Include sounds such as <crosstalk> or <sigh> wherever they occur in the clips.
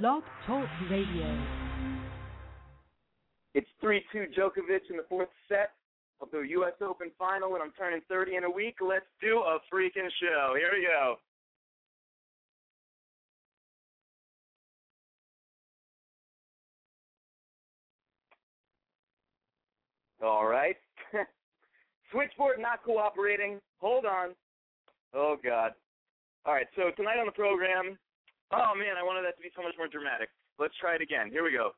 Blog Talk Radio. It's 3 2 Djokovic in the fourth set of the U.S. Open final, and I'm turning 30 in a week. Let's do a freaking show. Here we go. All right. <laughs> Switchboard not cooperating. Hold on. Oh, God. All right, so tonight on the program, oh, man, I wanted that to be so much more dramatic. Let's try it again. Here we go.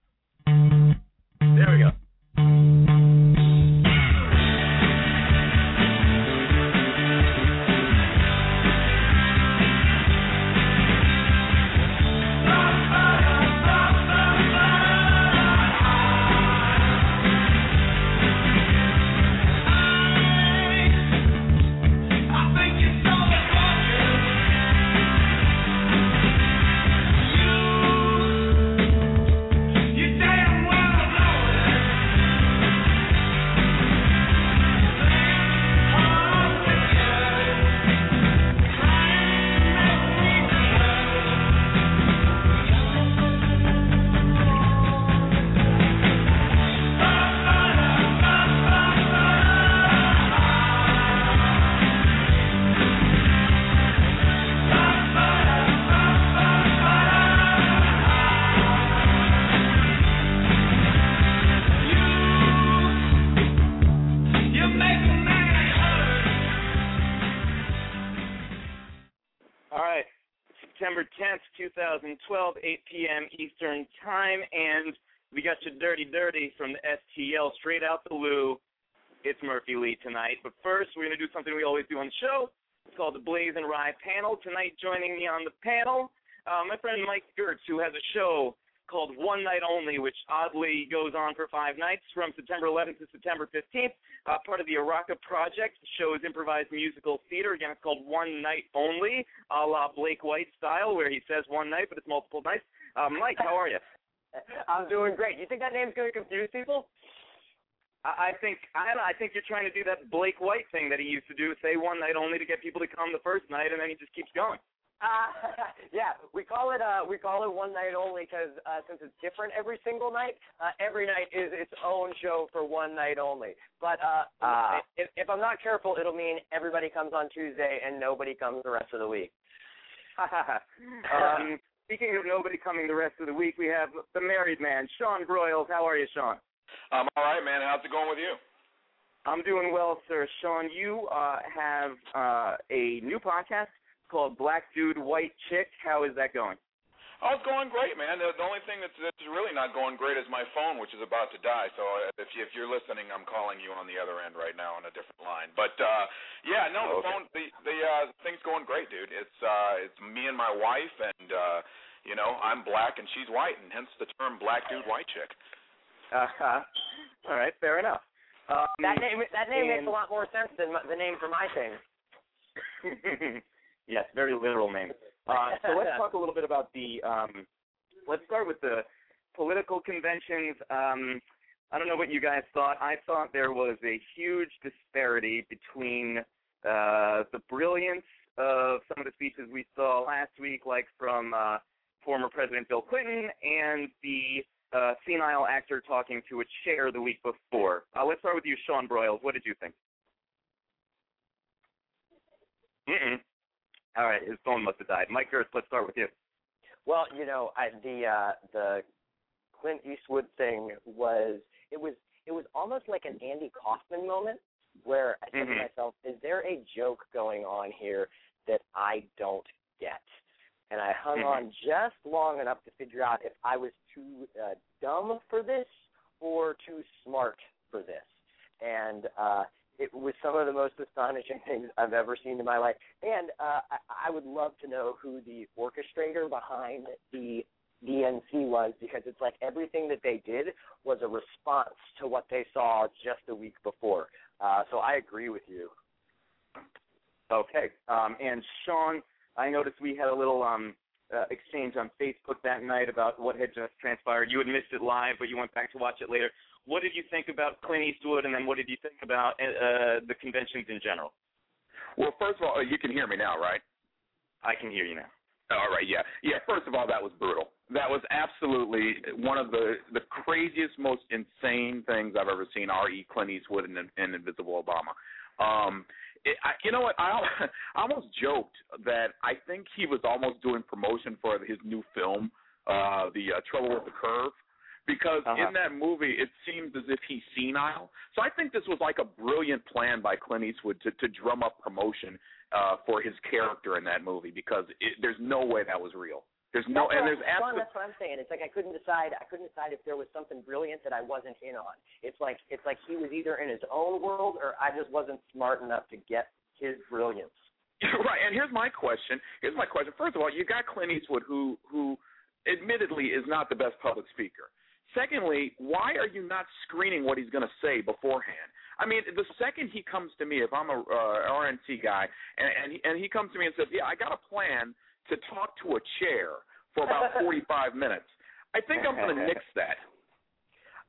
2012, 8 p.m. Eastern Time, and we got you dirty, dirty from the STL straight out the Lou. It's Murphy Lee tonight. But first, we're going to do something we always do on the show. It's called the BlazinRy panel. Tonight, joining me on the panel, uh, my friend Mike Gertz, who has a show called One Night Only, which oddly goes on for five nights from September 11th to September 15th. Uh, part of the Araka Project. The show is improvised musical theater. Again, it's called One Night Only, a la Blake White style, where he says one night, but it's multiple nights. Uh, Mike, how are you? I'm doing great. You think that name's going to confuse people? I I think I don't know, I think you're trying to do that Blake White thing that he used to do, say one night only to get people to come the first night, and then he just keeps going. Uh, <laughs> yeah, we call it uh, we call it one night only because uh, since it's different every single night, uh, every night is its own show for one night only. But uh, Ah. if, if I'm not careful, it'll mean everybody comes on Tuesday and nobody comes the rest of the week. <laughs> um, speaking of nobody coming the rest of the week, we have the married man, Sean Broyles. How are you, Sean? I'm all right, man. How's it going with you? I'm doing well, sir. Sean, you uh, have uh, a new podcast called Black Dude White Chick. How is that going? Oh, it's going great, man. The, the only thing that's, that's really not going great is my phone, which is about to die. So uh, if, you, if you're listening, I'm calling you on the other end right now on a different line. But uh, yeah, no, the Okay. phone, the the uh, thing's going great, dude. It's uh, it's me and my wife, and uh, you know, I'm black and she's white, and hence the term Black Dude White Chick. Uh-huh. All right, fair enough. Um, That name that name makes a lot more sense than my, the name for my thing. <laughs> yes, very literal name. <laughs> Uh, so let's talk a little bit about the. Um, let's start with the political conventions. Um, I don't know what you guys thought. I thought there was a huge disparity between uh, the brilliance of some of the speeches we saw last week, like from uh, former President Bill Clinton, and the uh, senile actor talking to a chair the week before. Uh, let's start with you, Sean Broyles. What did you think? Mm-mm. All right, his phone must have died. Mike Gertz, let's start with you. Well, you know, I, the uh, the Clint Eastwood thing was it was it was almost like an Andy Kaufman moment where I said Mhm. to myself, "Is there a joke going on here that I don't get?" And I hung Mhm. on just long enough to figure out if I was too uh, dumb for this or too smart for this. And uh, it was some of the most astonishing <laughs> things I've ever seen in my life. And uh, I, I would love to know who the orchestrator behind the DNC was because it's like everything that they did was a response to what they saw just a week before. Uh, so I agree with you. Okay. Um, and Sean, I noticed we had a little um, uh, exchange on Facebook that night about what had just transpired. You had missed it live, but you went back to watch it later. What did you think about Clint Eastwood, and then what did you think about uh, the conventions in general? Well, first of all, uh, you can hear me now, right? I can hear you now. All right, yeah, yeah. First of all, that was brutal. that was absolutely one of the the craziest, most insane things I've ever seen. R.E. Clint Eastwood in, in Invisible Obama. Um, it, I, you know what? I, <laughs> I almost joked that I think he was almost doing promotion for his new film, uh, the uh, Trouble with the Curve, because uh-huh. in that movie it seems as if he's senile. So I think this was like a brilliant plan by Clint Eastwood to to drum up promotion uh, for his character in that movie because it, there's no way that was real. There's no, that's and there's absolutely. That's what I'm saying. It's like I couldn't decide. I couldn't decide if there was something brilliant that I wasn't in on. It's like it's like he was either in his own world or I just wasn't smart enough to get his brilliance. <laughs> right. And here's my question. Here's my question. First of all, you got Clint Eastwood, who who admittedly is not the best public speaker. Secondly, why are you not screening what he's going to say beforehand? I mean, the second he comes to me, if I'm a uh, RNC guy, and and he, and he comes to me and says, "Yeah, I got a plan to talk to a chair for about <laughs> 45 minutes. I think I'm going <laughs> to nix that.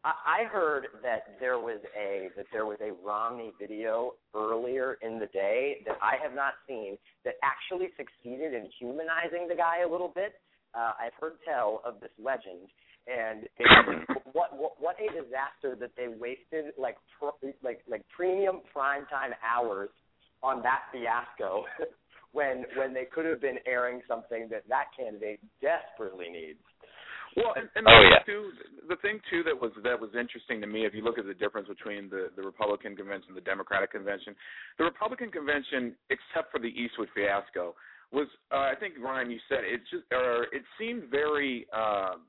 I heard that there was a that there was a Romney video earlier in the day that I have not seen that actually succeeded in humanizing the guy a little bit. Uh, I've heard tell of this legend, and <clears throat> it, what, what what a disaster that they wasted like pro, like like premium primetime hours on that fiasco <laughs> when when they could have been airing something that that candidate desperately needs. Well, and, and oh, the, yeah. too, the thing too that was that was interesting to me, if you look at the difference between the the Republican convention and the Democratic convention, the Republican convention, except for the Eastwood fiasco, was uh, I think Ryan, you said it just or it seemed very. Uh,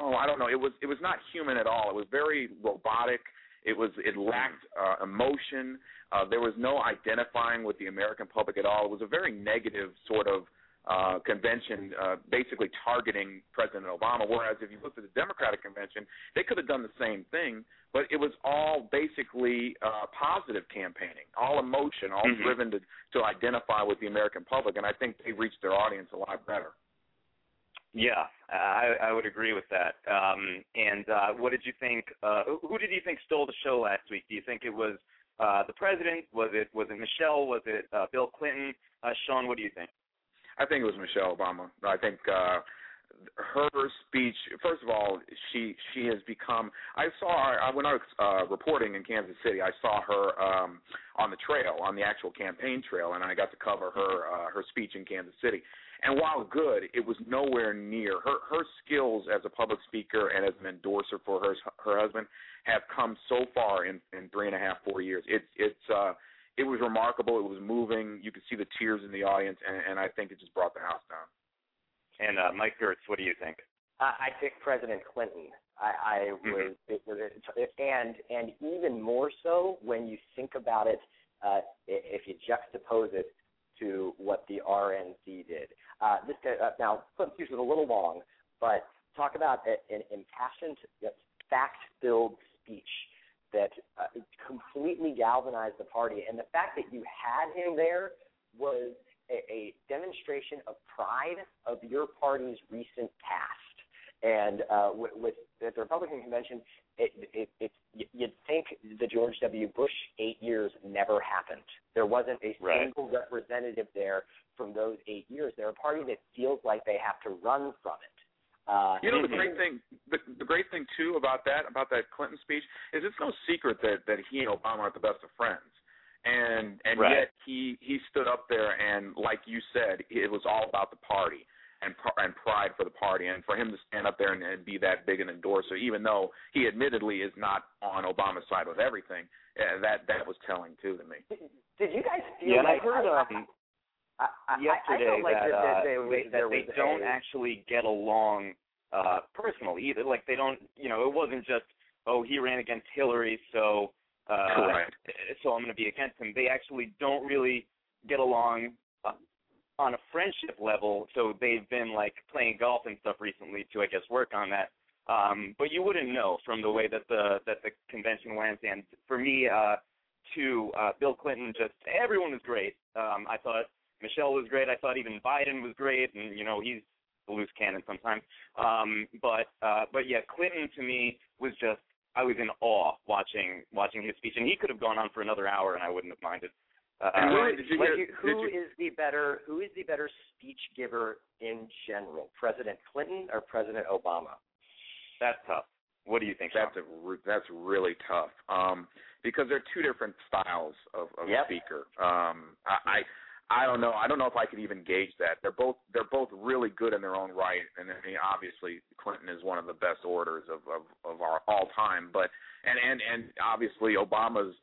oh, I don't know. It was it was not human at all. It was very robotic. It was it lacked uh, emotion. Uh, there was no identifying with the American public at all. It was a very negative sort of uh, convention, uh, basically targeting President Obama. Whereas if you looked at the Democratic convention, they could have done the same thing, but it was all basically uh, positive campaigning, all emotion, all mm-hmm. driven to to identify with the American public. And I think they reached their audience a lot better. Yeah, I, I would agree with that. Um, and uh, what did you think? Uh, who did you think stole the show last week? Do you think it was uh, the president? Was it was it Michelle? Was it uh, Bill Clinton? Uh, Sean, what do you think? I think it was Michelle Obama. I think uh, her speech. First of all, she she has become. I saw her when I was uh, reporting in Kansas City. I saw her um, on the trail, on the actual campaign trail, and I got to cover her uh, her speech in Kansas City. And while good, it was nowhere near her. Her skills as a public speaker and as an endorser for her her husband have come so far in in three and a half four years. It's it's uh, it was remarkable. It was moving. You could see the tears in the audience, and, and I think it just brought the house down. And uh, Mike Gertz, what do you think? I think President Clinton. I, I mm-hmm. was, it was, and and even more so when you think about it, uh, if you juxtapose it to what the RNC did. Uh, this uh, now Clinton's speech was a little long, but talk about an impassioned, fact-filled speech that uh, completely galvanized the party. And the fact that you had him there was a, a demonstration of pride of your party's recent past. And uh, with, with the Republican convention, it, it, it, you'd think the George W. Bush eight years never happened. There wasn't a right. single representative there from those eight years. They're a party that feels like they have to run from it. Uh, you know the great thing, the, the great thing too about that, about that Clinton speech, is it's no secret that that he and Obama aren't the best of friends, and and right. yet he he stood up there and like you said, it was all about the party and and pride for the party, and for him to stand up there and, and be that big an endorser, even though he admittedly is not on Obama's side with everything, uh, that that was telling too to me. Did, did you guys feel yeah, like I heard um, I, I, yesterday I like that, that, uh, they, they, that they don't a, actually get along uh personally either. Like they don't, you know, it wasn't just oh he ran against Hillary, so uh Correct. so I'm going to be against him. They actually don't really get along uh, on a friendship level. So they've been like playing golf and stuff recently to I guess work on that. Um, but you wouldn't know from the way that the that the convention went. And for me, uh, to uh, Bill Clinton, just everyone was great. Um, I thought Michelle was great. I thought even Biden was great, and you know he's a loose cannon sometimes. Um, but uh, but yeah, Clinton to me was just I was in awe watching watching his speech, and he could have gone on for another hour, and I wouldn't have minded. Uh, And who, Ryan, did you like, hear- who you- is the better who is the better speech giver in general, President Clinton or President Obama? that's tough. What do you think? Sean? That's a that's really tough um, because they're two different styles of, of Yep. speaker. Um, I, I I don't know. I don't know if I could even gauge that. They're both they're both really good in their own right, and I mean, obviously Clinton is one of the best orators of of, of our all time. But and and and obviously Obama's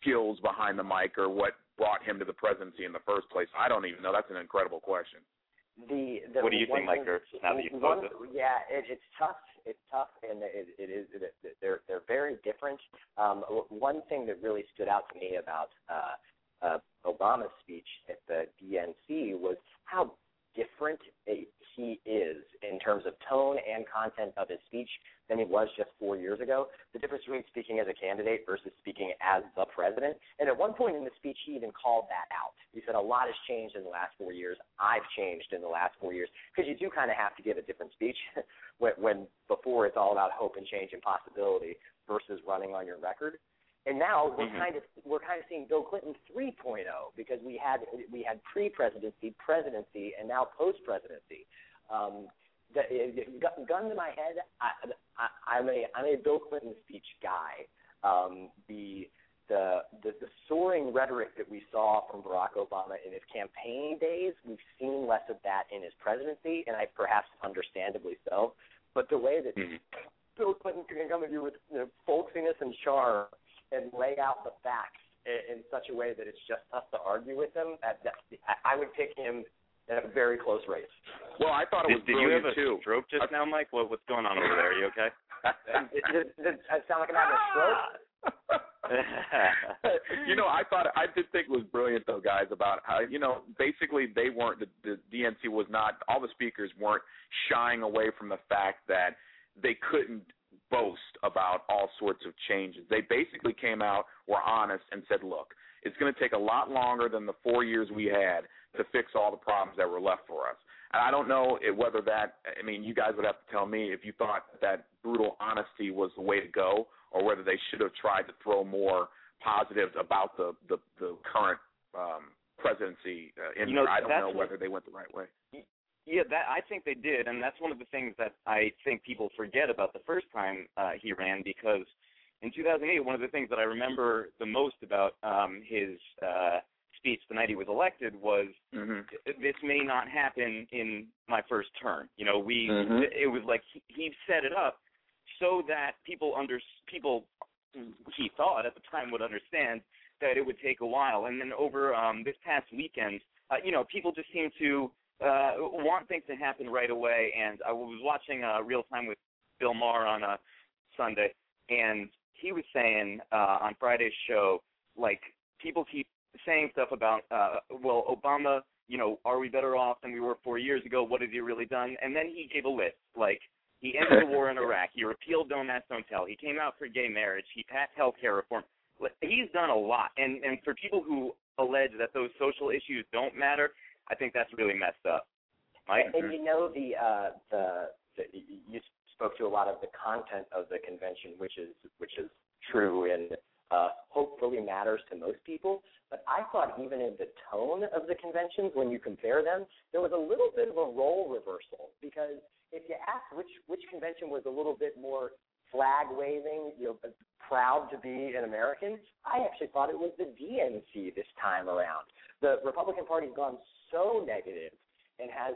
skills behind the mic or what brought him to the presidency in the first place. I don't even know. That's an incredible question. The, the What do you think, Mike, now that you've one, posed Yeah, it, it's tough. It's tough, and it, it is. It, they're they're very different. Um, one thing that really stood out to me about uh, uh, Obama's speech at the DNC was how different a, he is in terms of tone and content of his speech than he was just four years ago. The difference between speaking as a candidate versus speaking as the president. And at one point in the speech, he even called that out. He said, A lot has changed in the last four years. I've changed in the last four years. Because you do kind of have to give a different speech <laughs> when, when before it's all about hope and change and possibility versus running on your record. And now we're Mhm. kind of we're kind of seeing Bill Clinton 3.0 because we had we had pre-presidency, presidency, and now post-presidency. Um, the, gun- gun to my head, I, I, I'm a I'm a Bill Clinton speech guy. Um, the the, the the soaring rhetoric that we saw from Barack Obama in his campaign days, we've seen less of that in his presidency, and I perhaps understandably so. But the way that Mhm. Bill Clinton can come at you with you know, folksiness and charm and lay out the facts in, in such a way that it's just tough to argue with him, that, that, I I would pick him in a very close race. Well, I thought it was Did, did you have brilliant a too. stroke just now, Mike? What what's going on over there? Are you okay? <laughs> Does, does, does it sound like I'm having a stroke? <laughs> you know, I thought I did think it was brilliant though, guys. About how you know basically they weren't the, the DNC was not all the speakers weren't shying away from the fact that they couldn't boast about all sorts of changes. They basically came out, were honest, and said, "Look, it's going to take a lot longer than the four years we had to fix all the problems that were left for us." And I don't know whether that. I mean, you guys would have to tell me if you thought that brutal honesty was the way to go, or whether they should have tried to throw more positives about the the, the current um, presidency. Uh, in You know. I don't know what- whether they went the right way. Yeah, that I think they did, and that's one of the things that I think people forget about the first time uh, he ran because in 2008, one of the things that I remember the most about um, his uh, speech the night he was elected was hmm this may not happen in my first term. You know, we Mhm. it was like he, he set it up so that people under people he thought at the time would understand that it would take a while. And then over um, this past weekend, uh, you know, people just seem to uh, want things to happen right away. And I was watching uh, Real Time with Bill Maher on a Sunday, and he was saying uh, on Friday's show, like people keep saying stuff about, uh, well, Obama, you know, are we better off than we were four years ago? What has he really done? And then he gave a list, like he ended the war in <laughs> Iraq, he repealed Don't Ask, Don't Tell, he came out for gay marriage, he passed health care reform. He's done a lot, and and for people who allege that those social issues don't matter, I think that's really messed up. Mike, And, and you know the uh, the, the you spoke to a lot of the content of the convention, which is which is true and uh, hopefully matters to most people. But I thought even in the tone of the conventions, when you compare them, there was a little bit of a role reversal because if you ask which which convention was a little bit more flag waving, you know, proud to be an American, I actually thought it was the DNC this time around. The Republican Party's gone so negative and has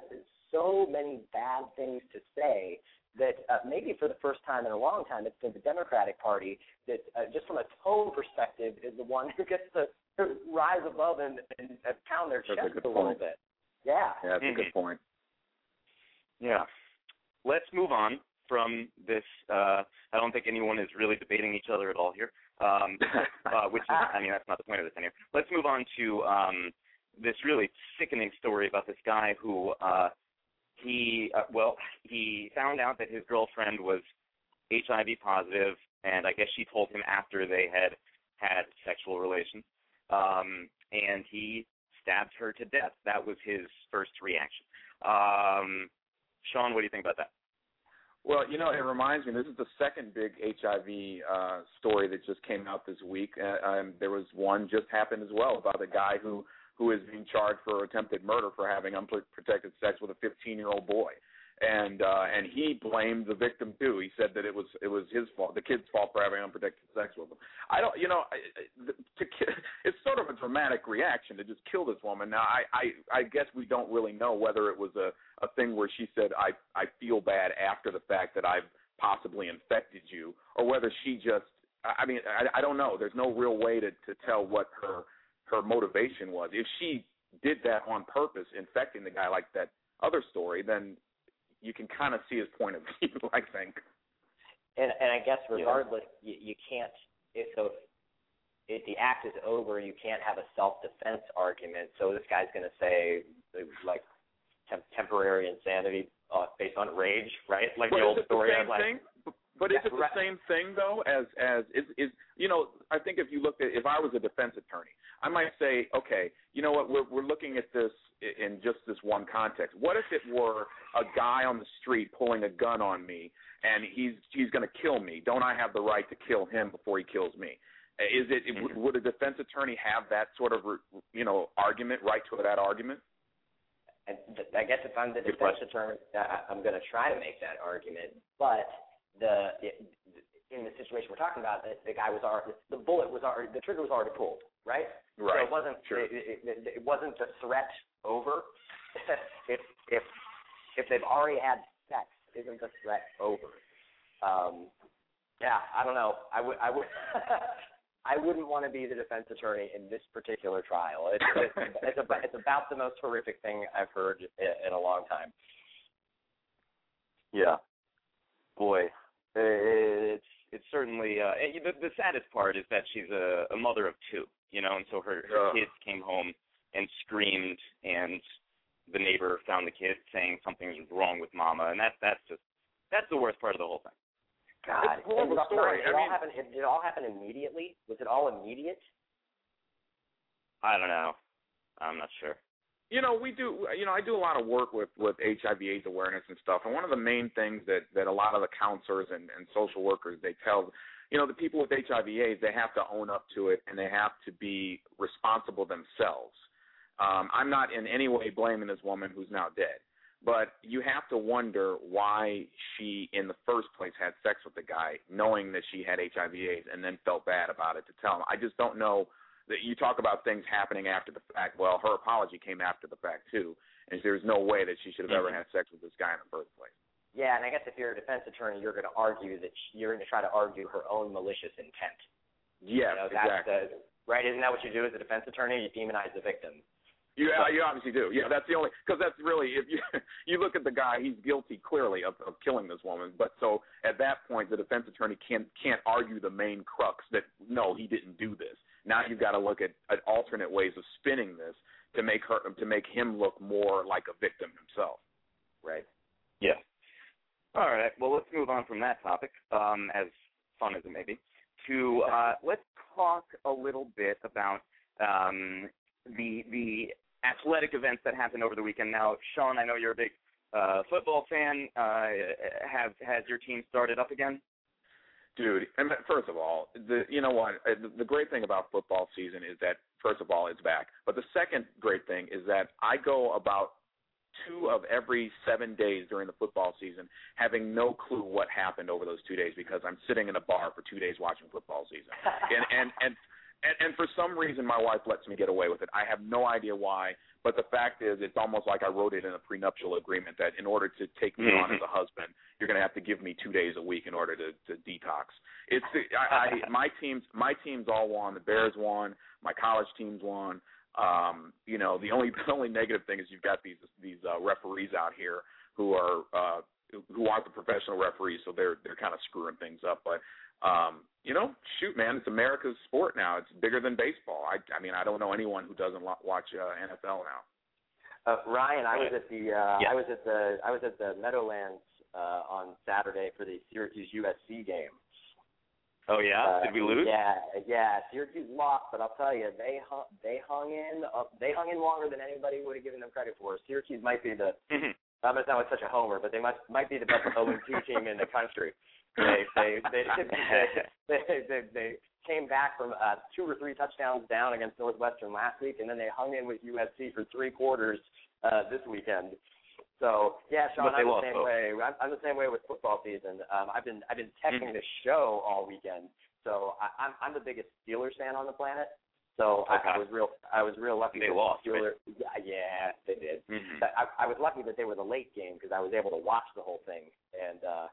so many bad things to say that uh, maybe for the first time in a long time, it's been the Democratic Party that, uh, just from a tone perspective, is the one <laughs> who gets to rise above and, and, and pound their That's a chest good a little point. bit. Yeah. Yeah, that's a Mhm. good point. Yeah. Let's move on from this. Uh, I don't think anyone is really debating each other at all here. Um, <laughs> uh, which is, I mean, that's not the point of this anyway. Let's move on to um, this really sickening story about this guy who, uh, he, uh, well, he found out that his girlfriend was HIV positive, and I guess she told him after they had had sexual relations, um, and he stabbed her to death. That was his first reaction. Um, Sean, what do you think about that? Well, you know, it reminds me. This is the second big HIV uh, story that just came out this week. Uh, um, there was one just happened as well about a guy who who is being charged for attempted murder for having unprotected sex with a 15 year old boy. And uh and he blamed the victim too. He said that it was it was his fault the kid's fault for having unprotected sex with him. I don't you know to <laughs> it's sort of a dramatic reaction to just kill this woman. Now i i i guess we don't really know whether it was a a thing where she said i i feel bad after the fact that i've possibly infected you or whether she just i mean i i don't know. There's no real way to to tell what her her motivation was if she did that on purpose infecting the guy like that other story then you can kind of see his point of <laughs> view. I think. And and I guess regardless, yeah. you, you can't. If so, if the act is over, you can't have a self-defense argument. So this guy's going to say like temp- temporary insanity uh, based on rage, right? Like but the old story the same of like. Thing? But is it the same thing though? As as is is you know? I think if you look at if I was a defense attorney, I might say, okay, you know what? We're we're looking at this in just this one context. What if it were a guy on the street pulling a gun on me and he's he's going to kill me? Don't I have the right to kill him before he kills me? Is it mm-hmm. would a defense attorney have that sort of you know argument right to that argument? I guess if I'm the defense attorney, I'm going to try to make that argument, but the in the situation we're talking about, the, the guy was already the bullet was already the trigger was already pulled, right? Right. So it wasn't sure. it, it, it wasn't the threat over. <laughs> if if if they've already had sex, isn't the threat over? Um, yeah, I don't know. I would I would <laughs> I wouldn't want to be the defense attorney in this particular trial. It's it's, <laughs> it's about it's about the most horrific thing I've heard in a long time. Yeah, boy, it's it's certainly uh, the the saddest part is that she's a, a mother of two, you know, and so her, her yeah. kids came home and screamed, and the neighbor found the kid saying something was wrong with mama, and that's that's just that's the worst part of the whole thing. God, it's a horrible it, story. It, I mean, happened. It, did it all happen immediately? Was it all immediate? I don't know. I'm not sure you know, we do. You know, I do a lot of work with with HIV/AIDS awareness and stuff. And one of the main things that that a lot of the counselors and, and social workers they tell, you know, the people with HIV/AIDS they have to own up to it and they have to be responsible themselves. Um, I'm not in any way blaming this woman who's now dead, but you have to wonder why she, in the first place, had sex with the guy, knowing that she had HIV/AIDS, and then felt bad about it to tell him. I just don't know that you talk about things happening after the fact. Well, her apology came after the fact too, and there's no way that she should have ever mm-hmm. had sex with this guy in the first place. Yeah, and I guess if you're a defense attorney, you're going to argue that she, you're going to try to argue her own malicious intent. Yes, you know, exactly. The, right? Isn't that what you do as a defense attorney? You demonize the victim. You, you obviously do. Yeah, that's the only because that's really if you <laughs> you look at the guy, he's guilty clearly of, of killing this woman. But so at that point, the defense attorney can't can't argue the main crux that no, he didn't do this. Now you've got to look at, at alternate ways of spinning this to make her to make him look more like a victim himself. Right. Yeah. All right. Well, let's move on from that topic, um, as fun as it may be, to uh, let's talk a little bit about um, the the athletic events that happened over the weekend. Now, Sean, I know you're a big uh, football fan. Uh, have has your team started up again? Dude, and first of all, the you know what? Uh, the great thing about football season is that first of all, it's back. But the second great thing is that I go about two of every seven days during the football season having no clue what happened over those two days because I'm sitting in a bar for two days watching football season. <laughs> and and and and, and for some reason my wife lets me get away with it. I have no idea why, but the fact is it's almost like I wrote it in a prenuptial agreement that in order to take me mm-hmm. on as a husband, you're going to have to give me 2 days a week in order to to detox. It's I, I my teams my teams all won. The Bears won, my college teams won. Um, you know, the only <laughs> the only negative thing is you've got these these uh, referees out here who are uh who aren't the professional referees, so they're they're kind of screwing things up. But um, you know, shoot, man, it's America's sport now. It's bigger than baseball. I, I mean, I don't know anyone who doesn't watch uh, NFL now. Uh, Ryan, I was at the uh, yeah. I was at the I was at the Meadowlands uh, on Saturday for the Syracuse USC game. Oh yeah, uh, did we lose? Yeah, yeah. Syracuse lost, but I'll tell you, they hung they hung in uh, they hung in longer than anybody would have given them credit for. Syracuse might be the mm-hmm. I'm gonna sound like such a homer, but they must might be the best 0 2 team in the country. They they they they, they, they, they came back from uh, two or three touchdowns down against Northwestern last week, and then they hung in with USC for three quarters uh, this weekend. So yeah, Sean, I'm the same way. I'm, I'm the same way with football season. Um, I've been I've been texting mm-hmm. the show all weekend, so I, I'm I'm the biggest Steelers fan on the planet. So okay. I, I was real I was real lucky. They lost. Steelers, right? Yeah, yeah, they did. Mm-hmm. But I, I was lucky that they were the late game because I was able to watch the whole thing. And uh,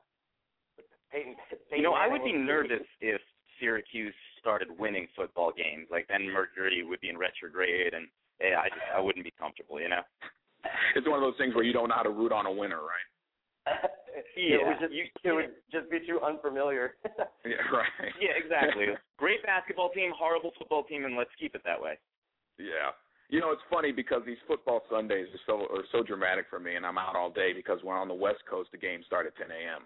Peyton, Peyton you know, I would be nervous if Syracuse started winning football games. Like then Mercury would be in retrograde, and yeah, I just I wouldn't be comfortable. You know it's one of those things where you don't know how to root on a winner, right? <laughs> yeah, it would just you, it would just be too unfamiliar. <laughs> yeah, right. <laughs> Yeah, exactly. Great basketball team, horrible football team, and let's keep it that way. Yeah. You know, it's funny because these football Sundays are so are so dramatic for me, and I'm out all day because we're on the West Coast. The game start at 10 a.m.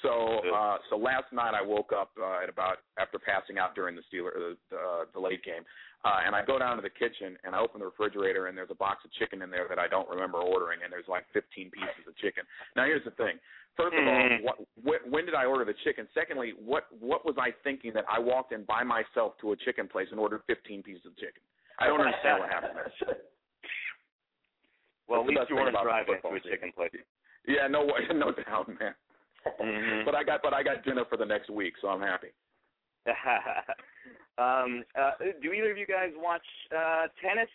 So, uh, so last night I woke up uh, at about after passing out during the Steeler uh, the, uh, the late game. Uh, and I go down to the kitchen and I open the refrigerator and there's a box of chicken in there that I don't remember ordering and there's like 15 pieces of chicken. Now here's the thing. First of all, mm. what, wh- when did I order the chicken? Secondly, what what was I thinking that I walked in by myself to a chicken place and ordered 15 pieces of chicken? I don't understand what happened there. Well, That's at least you weren't driving to a chicken place. Yeah, no, <laughs> no doubt, man. Mm-hmm. But I got but I got dinner for the next week, so I'm happy. <laughs> um, uh, do either of you guys watch uh, tennis?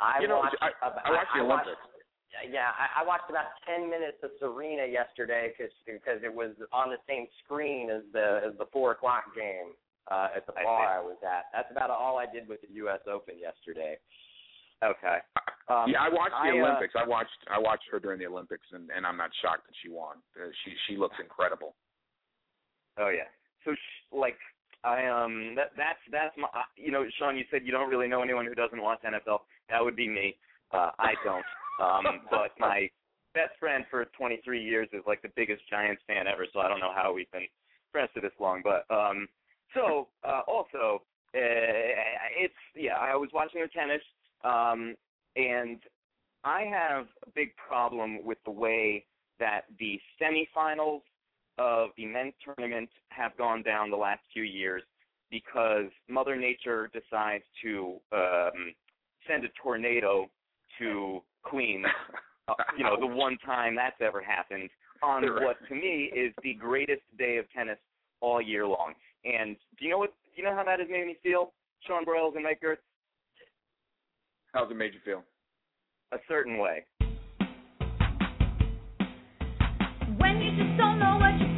I you know, watched, I, uh, I watched the Olympics. Watched, yeah, I, I watched about ten minutes of Serena yesterday because because it was on the same screen as the as the four o'clock game uh, at the bar I, I was at. That's about all I did with the U.S. Open yesterday. Okay. Um, yeah, I watched the I, uh, Olympics. I watched I watched her during the Olympics, and and I'm not shocked that she won. Uh, she she looks incredible. Oh yeah. So sh- like I um that that's that's my you know Sean you said you don't really know anyone who doesn't watch NFL. That would be me. Uh, I don't. Um, <laughs> but my best friend for 23 years is like the biggest Giants fan ever. So I don't know how we've been friends for this long. But um, so uh, also uh, it's yeah I was watching the tennis um, and I have a big problem with the way that the semifinals of the men's tournament have gone down the last few years because Mother Nature decides to um, send a tornado to Queens. Uh, you know, the one time that's ever happened on what to me is the greatest day of tennis all year long. And do you know what? Do you know how that has made me feel, Sean Broyles and Mike Gertz? How's it made you feel? A certain way. Don't know what you're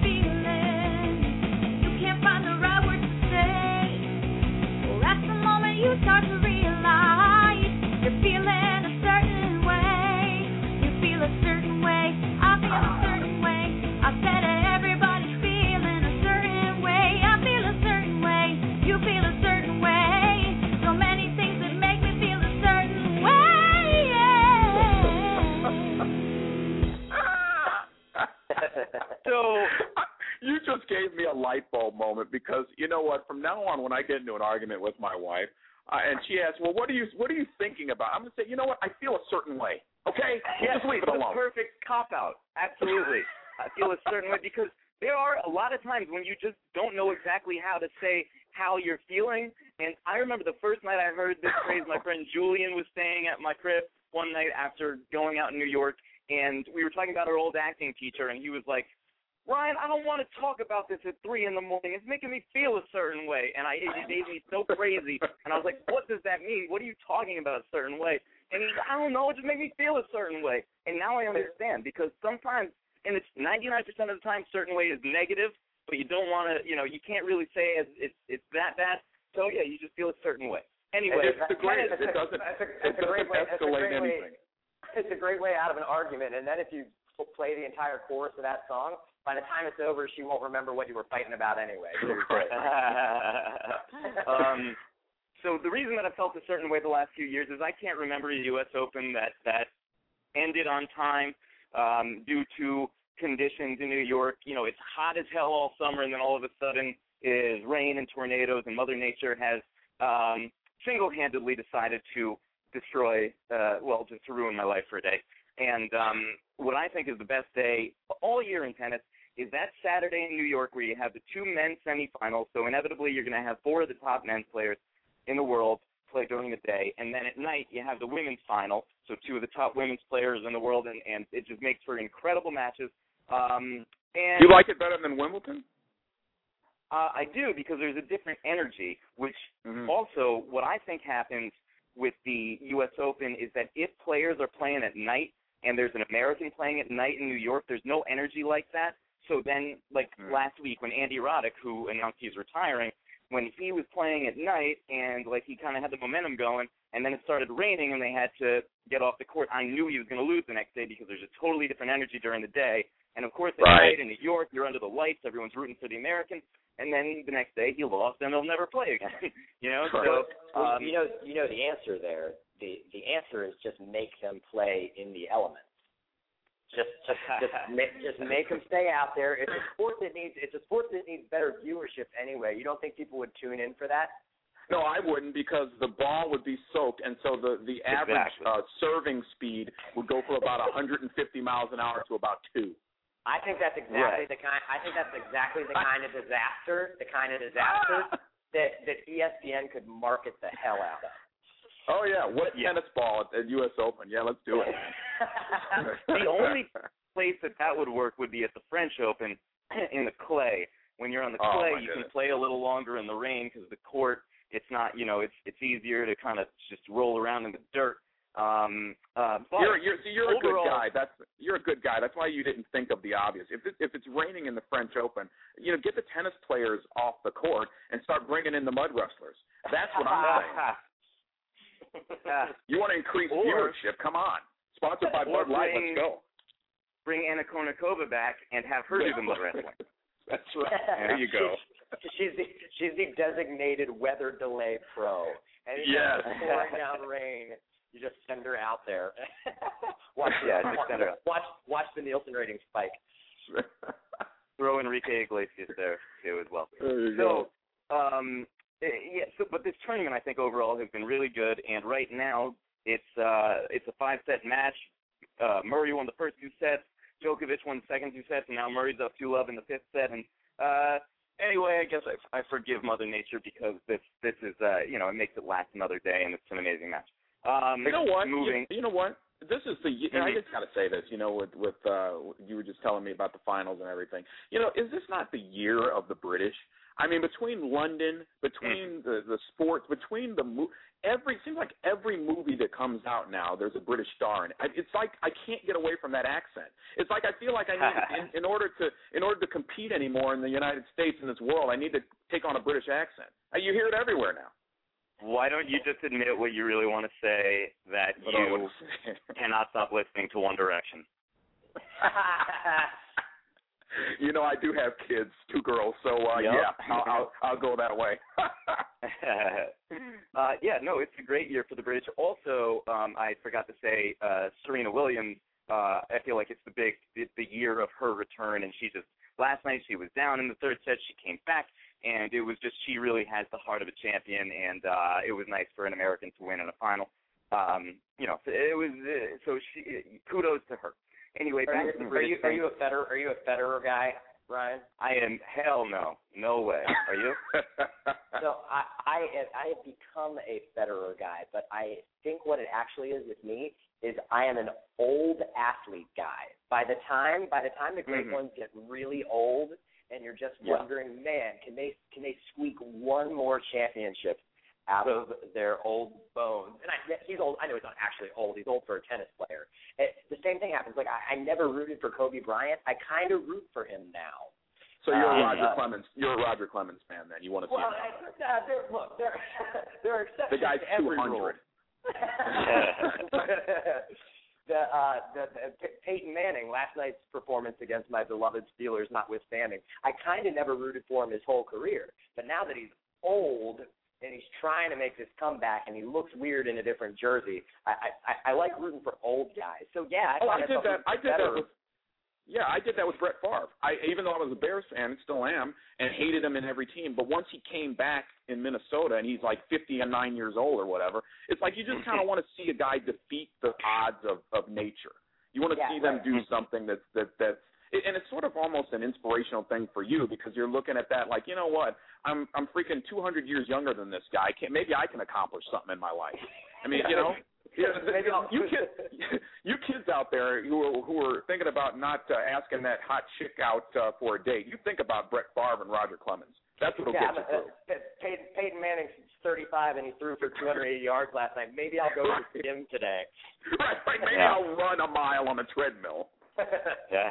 so <laughs> you just gave me a light bulb moment because you know what? From now on, when I get into an argument with my wife, uh, and she asks, "Well, what are you what are you thinking about?" I'm gonna say, "You know what? I feel a certain way. Okay, yes, just leave it alone." perfect cop out. Absolutely, I feel a certain way because there are a lot of times when you just don't know exactly how to say how you're feeling. And I remember the first night I heard this phrase, my friend Julian was staying at my crib one night after going out in New York, and we were talking about our old acting teacher, and he was like, Ryan, I don't want to talk about this at three in the morning. It's making me feel a certain way, and I it made me so crazy. And I was like, "What does that mean? What are you talking about a certain way?" And he's, "I don't know. It just made me feel a certain way." And now I understand because sometimes, and it's 99% of the time, certain way is negative, but you don't want to, you know, you can't really say it's it's, it's that bad. So yeah, you just feel a certain way. Anyway, it's a great. It doesn't. It doesn't escalate anything. It's a great way out of an argument, and then if you play the entire chorus of that song, by the time it's over, she won't remember what you were fighting about anyway. <laughs> um, so the reason that I felt a certain way the last few years is I can't remember a U.S. Open that that ended on time um, due to conditions in New York. You know, it's hot as hell all summer, and then all of a sudden is rain and tornadoes, and Mother Nature has um, single-handedly decided to destroy, uh, well, just to ruin my life for a day. And um, what I think is the best day all year in tennis is that Saturday in New York where you have the two men's semifinals. So inevitably you're going to have four of the top men's players in the world play during the day, and then at night you have the women's final. So two of the top women's players in the world, and, and it just makes for incredible matches. Um, and You like it better than Wimbledon? uh, I do because there's a different energy, which Mhm. also what I think happens with the U.S. Open is that if players are playing at night and there's an American playing at night in New York, there's no energy like that. So then, like Mm. last week when Andy Roddick, who announced he's retiring, when he was playing at night and like he kind of had the momentum going, and then it started raining and they had to get off the court, I knew he was going to lose the next day because there's a totally different energy during the day. And of course, at Right. night in New York, you're under the lights, everyone's rooting for the American, and then the next day he lost and they'll never play again. <laughs> you know, so Well, um, you know, you know the answer there. The the answer is just make them play in the elements. Just just just <laughs> make, just make them stay out there. It's a sport that needs it's a sport that needs better viewership anyway. You don't think people would tune in for that? No, I wouldn't because the ball would be soaked, and so the the average Exactly. uh, serving speed would go from about 150 miles an hour to about two. I think that's exactly Right. the kind. I think that's exactly the kind of disaster, the kind of disaster <laughs> that that ESPN could market the hell out of. Oh yeah, what Yeah. tennis ball at, at U.S. Open. Yeah, let's do it. <laughs> the only place that that would work would be at the French Open <clears throat> in the clay. When you're on the Oh, clay, my you goodness. can play a little longer in the rain because the court it's not you know it's it's easier to kind of just roll around in the dirt. Um, uh, but You're you're see, you're a good guy. That's you're a good guy. That's why you didn't think of the obvious. If it, if it's raining in the French Open, you know, get the tennis players off the court and start bringing in the mud wrestlers. That's what I'm saying. <laughs> <laughs> You want to increase Or- viewership? Come on. Sponsored by Or Bud Light. Let's go. Bring Anna Kournikova back and have her do the mud wrestling. That's right. <laughs> There you go. She's, she's the she's the designated weather delay pro. And Yes. pouring down rain, you just send her out there. <laughs> watch, Yeah, just send her watch watch the Nielsen ratings spike. Throw Enrique Iglesias there too as well. there you go. So, um, eh, yeah. So, but this tournament, I think overall has been really good. And right now, it's uh, it's a five-set match. Uh, Murray won the first two sets. Djokovic won the second two sets, and now Murray's up two love in the fifth set. And uh, anyway, I guess I, I forgive Mother Nature because this this is uh, you know it makes it last another day, and it's an amazing match. Um, You know what? Moving. You, you know what? This is the. year I Mhm. just got to say this. You know, with with uh, you were just telling me about the finals and everything. You know, is this not the year of the British? I mean, between London, between the the sports, between the mo- every seems like every movie that comes out now, there's a British star in it. I- It's like I can't get away from that accent. It's like I feel like I need <laughs> in, in order to in order to compete anymore in the United States in this world, I need to take on a British accent. Uh, You hear it everywhere now. Why don't you just admit what you really want to say that you cannot stop listening to One Direction? <laughs> <laughs> you know, I do have kids, two girls, so uh, Yep. yeah, I'll, I'll I'll go that way. <laughs> <laughs> uh, yeah, no, it's a great year for the British. Also, um, I forgot to say, uh, Serena Williams. Uh, I feel like it's the big the, the year of her return, and she just last night she was down in the third set, she came back, and it was just she really has the heart of a champion, and uh, it was nice for an American to win in a final. Um, you know, it was uh, so she kudos to her. Anyway, Are back you, to the are you are you a Federer are you a Federer guy, Ryan? I am hell no, no way. Are you? <laughs> <laughs> So I I have, I have become a Federer guy, but I think what it actually is with me is I am an old athlete guy. By the time by the time the great Mhm. ones get really old and you're just Yeah. wondering, man, can they can they squeak one more championship out of their old bones? And I, he's old. I know he's not actually old. He's old for a tennis player. It, the same thing happens. Like I, I never rooted for Kobe Bryant. I kind of root for him now. so you're a Uh, Roger uh, Clemens. You're a Roger Clemens fan, then. You want to see Well, him? I, uh, there, look, there, <laughs> there are The guy's to every two rule. hundred. <laughs> the, uh, the, the Peyton Manning last night's performance against my beloved Steelers, notwithstanding, I kind of never rooted for him his whole career. But now that he's old and he's trying to make this comeback and he looks weird in a different jersey, I I, I like rooting for old guys. So yeah, I Oh, I did that. I did that with. Yeah, I did that with Brett Favre. I even though I was a Bears fan and still am, and hated him in every team. But once he came back in Minnesota and he's like 59 years old or whatever, it's like you just kind of want to see a guy defeat the odds of of nature. You want to Yeah, see them right. do something that's that that's and it's sort of almost an inspirational thing for you because you're looking at that like, you know what? I'm I'm freaking 200 years younger than this guy. Can maybe I can accomplish something in my life. I mean, you know, <laughs> yeah, you, know, you <laughs> kids, you kids out there who are, who are thinking about not uh, asking that hot chick out uh, for a date, you think about Brett Favre and Roger Clemens. That's what'll yeah, get you but, through. uh, Peyton, Peyton Manning's 35 and he threw for 280 yards last night. Maybe I'll go to the gym today. <laughs> Right, right. Maybe Yeah. I'll run a mile on a treadmill. Yeah.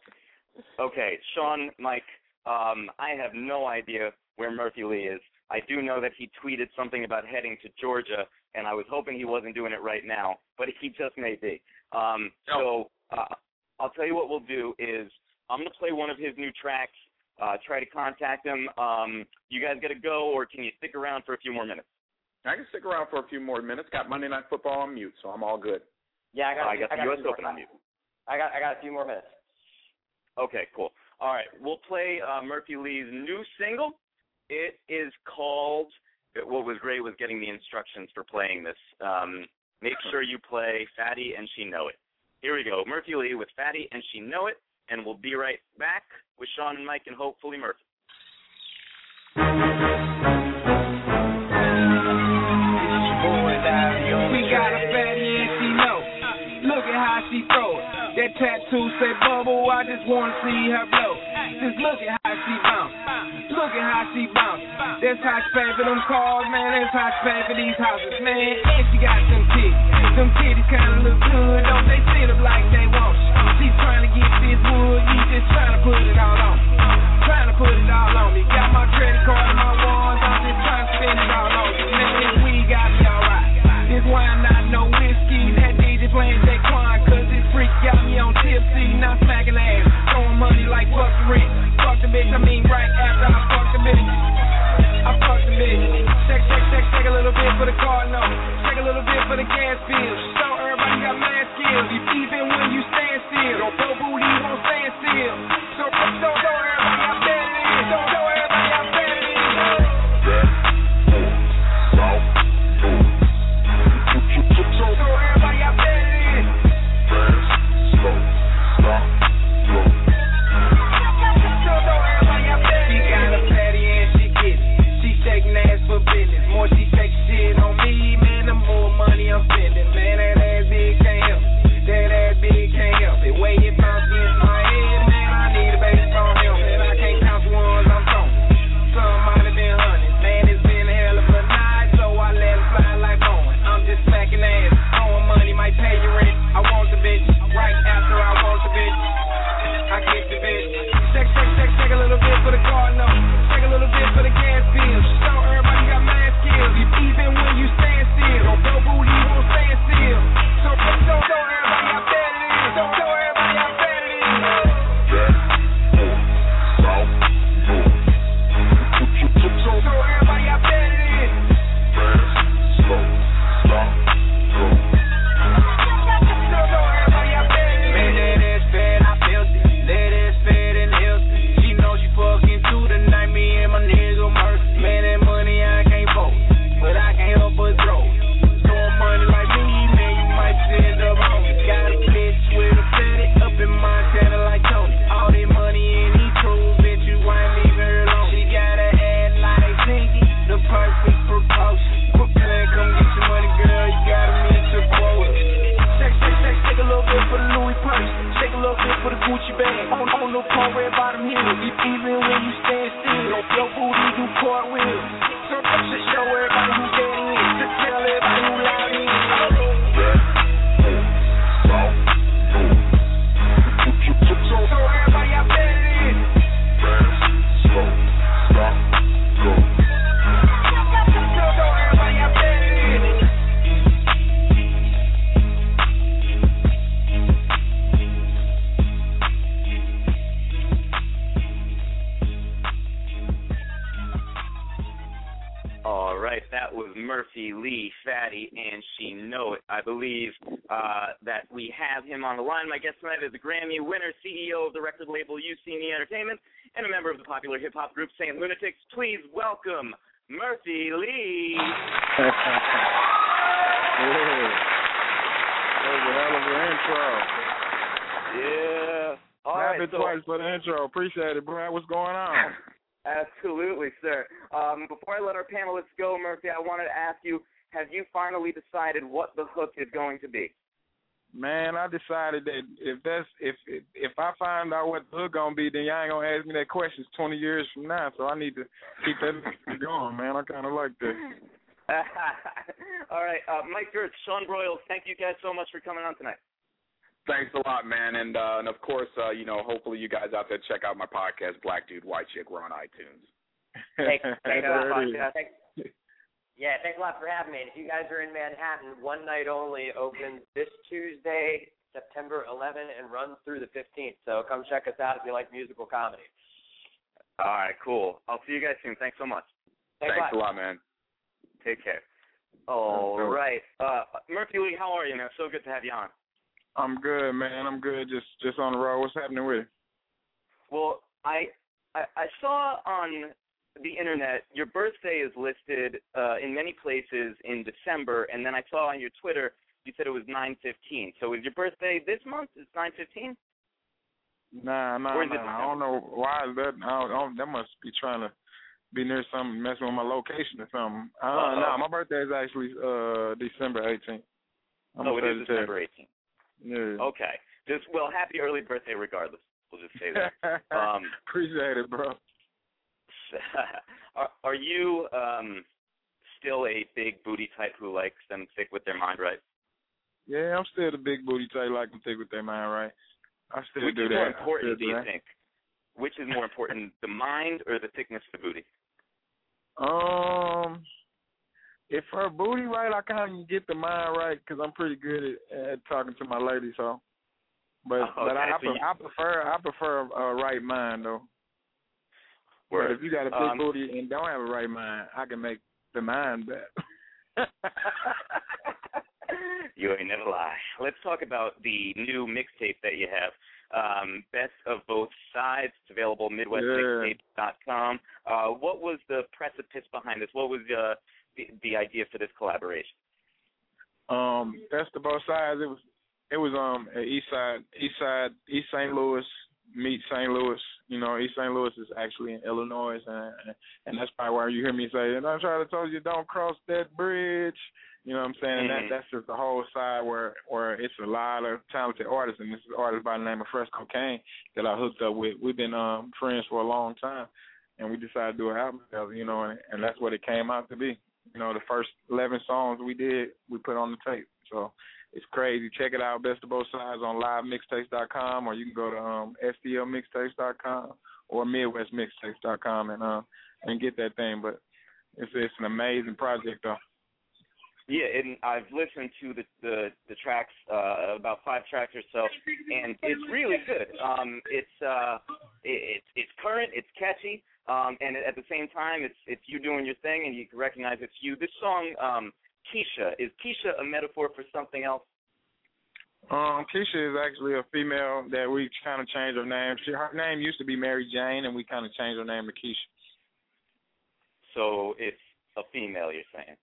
<laughs> okay, Sean, Mike, um, I have no idea where Murphy Lee is. I do know that he tweeted something about heading to Georgia, and I was hoping he wasn't doing it right now, but he just may be. Um, so uh, I'll tell you what we'll do is I'm going to play one of his new tracks. Uh, try to contact him. Um, you guys got to go, or can you stick around for a few more minutes? I can stick around for a few more minutes. Got Monday Night Football on mute, so I'm all good. yeah, I got. Uh, I got the a U.S. Open on mute. I got. I got a few more minutes. Okay, cool. All right, we'll play uh, Murphy Lee's new single. It is called. What was great was getting the instructions for playing this. Um, make sure you play Fatty and She Know It. Here we go, Murphy Lee with Fatty and She Know It, and we'll be right back with Sean and Mike and hopefully Murphy. Tattoo say bubble, I just wanna see her blow. Just look at how she bounce. Look at how she bounce. That's how she pay for them cars, man. That's how she pay for these houses, man. And she got them titties. Them titties kinda look good, don't they sit up like they want? She's trying to get this wood, you just trying to put it all on. Trying to put it all on me. Got my credit card and my ones, I'm just trying to spend it all bitch, I mean right after I fuck the bitch. I fuck the bitch. Check, check, check, check a little bit for the car note. Check a little bit for the gas bill. Show everybody got mad skills. Even you stand on the line. My guest tonight is the Grammy winner, CEO of the record label You See Me Entertainment, and a member of the popular hip hop group St. Lunatics. Please welcome Murphy Lee. <laughs> Hey, a hell of an intro. Yeah. All Clap right. it so twice for the intro. Appreciate it, Brad. What's going on? <laughs> Absolutely, sir. Um, before I let our panelists go, Murphy, I wanted to ask you: Have you finally decided what the hook is going to be? Man, I decided that if that's if if, if I find out what the hook gonna be, then y'all ain't gonna ask me that question twenty years from now. So I need to keep that <laughs> going, man. I kind of like that. <laughs> All right, uh, Mike Gertz, Sean Broyles, thank you guys so much for coming on tonight. Thanks a lot, man, and uh, and of course, uh, you know, hopefully you guys out there check out my podcast, Black Dude White Chick. We're on iTunes. Thanks, thanks a lot, There it is. Mike. Thanks- Yeah, thanks a lot for having me. And if you guys are in Manhattan, one night only opens this Tuesday, September 11, and runs through the 15th. So come check us out if you like musical comedy. All right, cool. I'll see you guys soon. Thanks so much. Thanks, Thanks a a lot. lot, man. Take care. All Thanks. right, uh, Murphy Lee, how are you, man? So good to have you on. I'm good, man. I'm good. Just just on the road. What's happening with? you? Well, I, I I saw on the internet your birthday is listed uh, in many places in December, and then I saw on your Twitter you said it was nine fifteen. So is your birthday this month? Is nine fifteen? Nah, nah, Or is it nah. I don't know why that. I don't, I don't, that must be trying to be near something messing with my location or something. Uh, Uh-oh. nah, my birthday is actually uh December 18th. Oh, it is December eighteenth. Yeah. Okay. Just well, happy early birthday, regardless. We'll just say that. <laughs> um, Appreciate it, bro. <laughs> are, are you um, still a big booty type who likes them thick with their mind right? Yeah, I'm still the big booty type, like them thick with their mind right. I still Which do is that. more important, do you that. think? Which is more important, <laughs> the mind or the thickness of the booty? Um, if her booty right, I kind of get the mind right because I'm pretty good at, at talking to my lady. So, but Oh, but I, I, so I prefer I prefer a right mind though. But if you got a big Um, booty and don't have a right mind, I can make the mind better. <laughs> you ain't never lie. Let's talk about the new mixtape that you have. Um, Best of Both Sides. It's available midwestmixtapes.com. Uh, what was the precipice behind this? What was uh, the, the idea for this collaboration? um, that's the both sides. It was it was um at East Side, East Side, East St. Louis meet St. Louis. You know, East St. Louis is actually in Illinois, and and that's probably why you hear me say, "And I'm trying to tell you, don't cross that bridge." You know what I'm saying? And Mhm. that that's just the whole side where where it's a lot of talented artists, and this is an artist by the name of Fresh Cocaine that I hooked up with. We've been um friends for a long time, and we decided to do an album together. You know, and, and that's what it came out to be. You know, the first 11 songs we did, we put on the tape. So it's crazy. Check it out, Best of Both Sides on livemixtapes.com, or you can go to um, stlmixtapes.com or midwestmixtapes.com and uh, and get that thing. But it's it's an amazing project though. Yeah, and I've listened to the the, the tracks, uh, about five tracks or so, and it's really good. Um, it's uh, it, it's it's current, it's catchy, um, and at the same time, it's it's you doing your thing, and you can recognize it's you. This song, um, Keisha, is Keisha a metaphor for something else? Um, Keisha is actually a female that we kind of changed her name. She, her name used to be Mary Jane, and we kind of changed her name to Keisha. So it's a female, you're saying?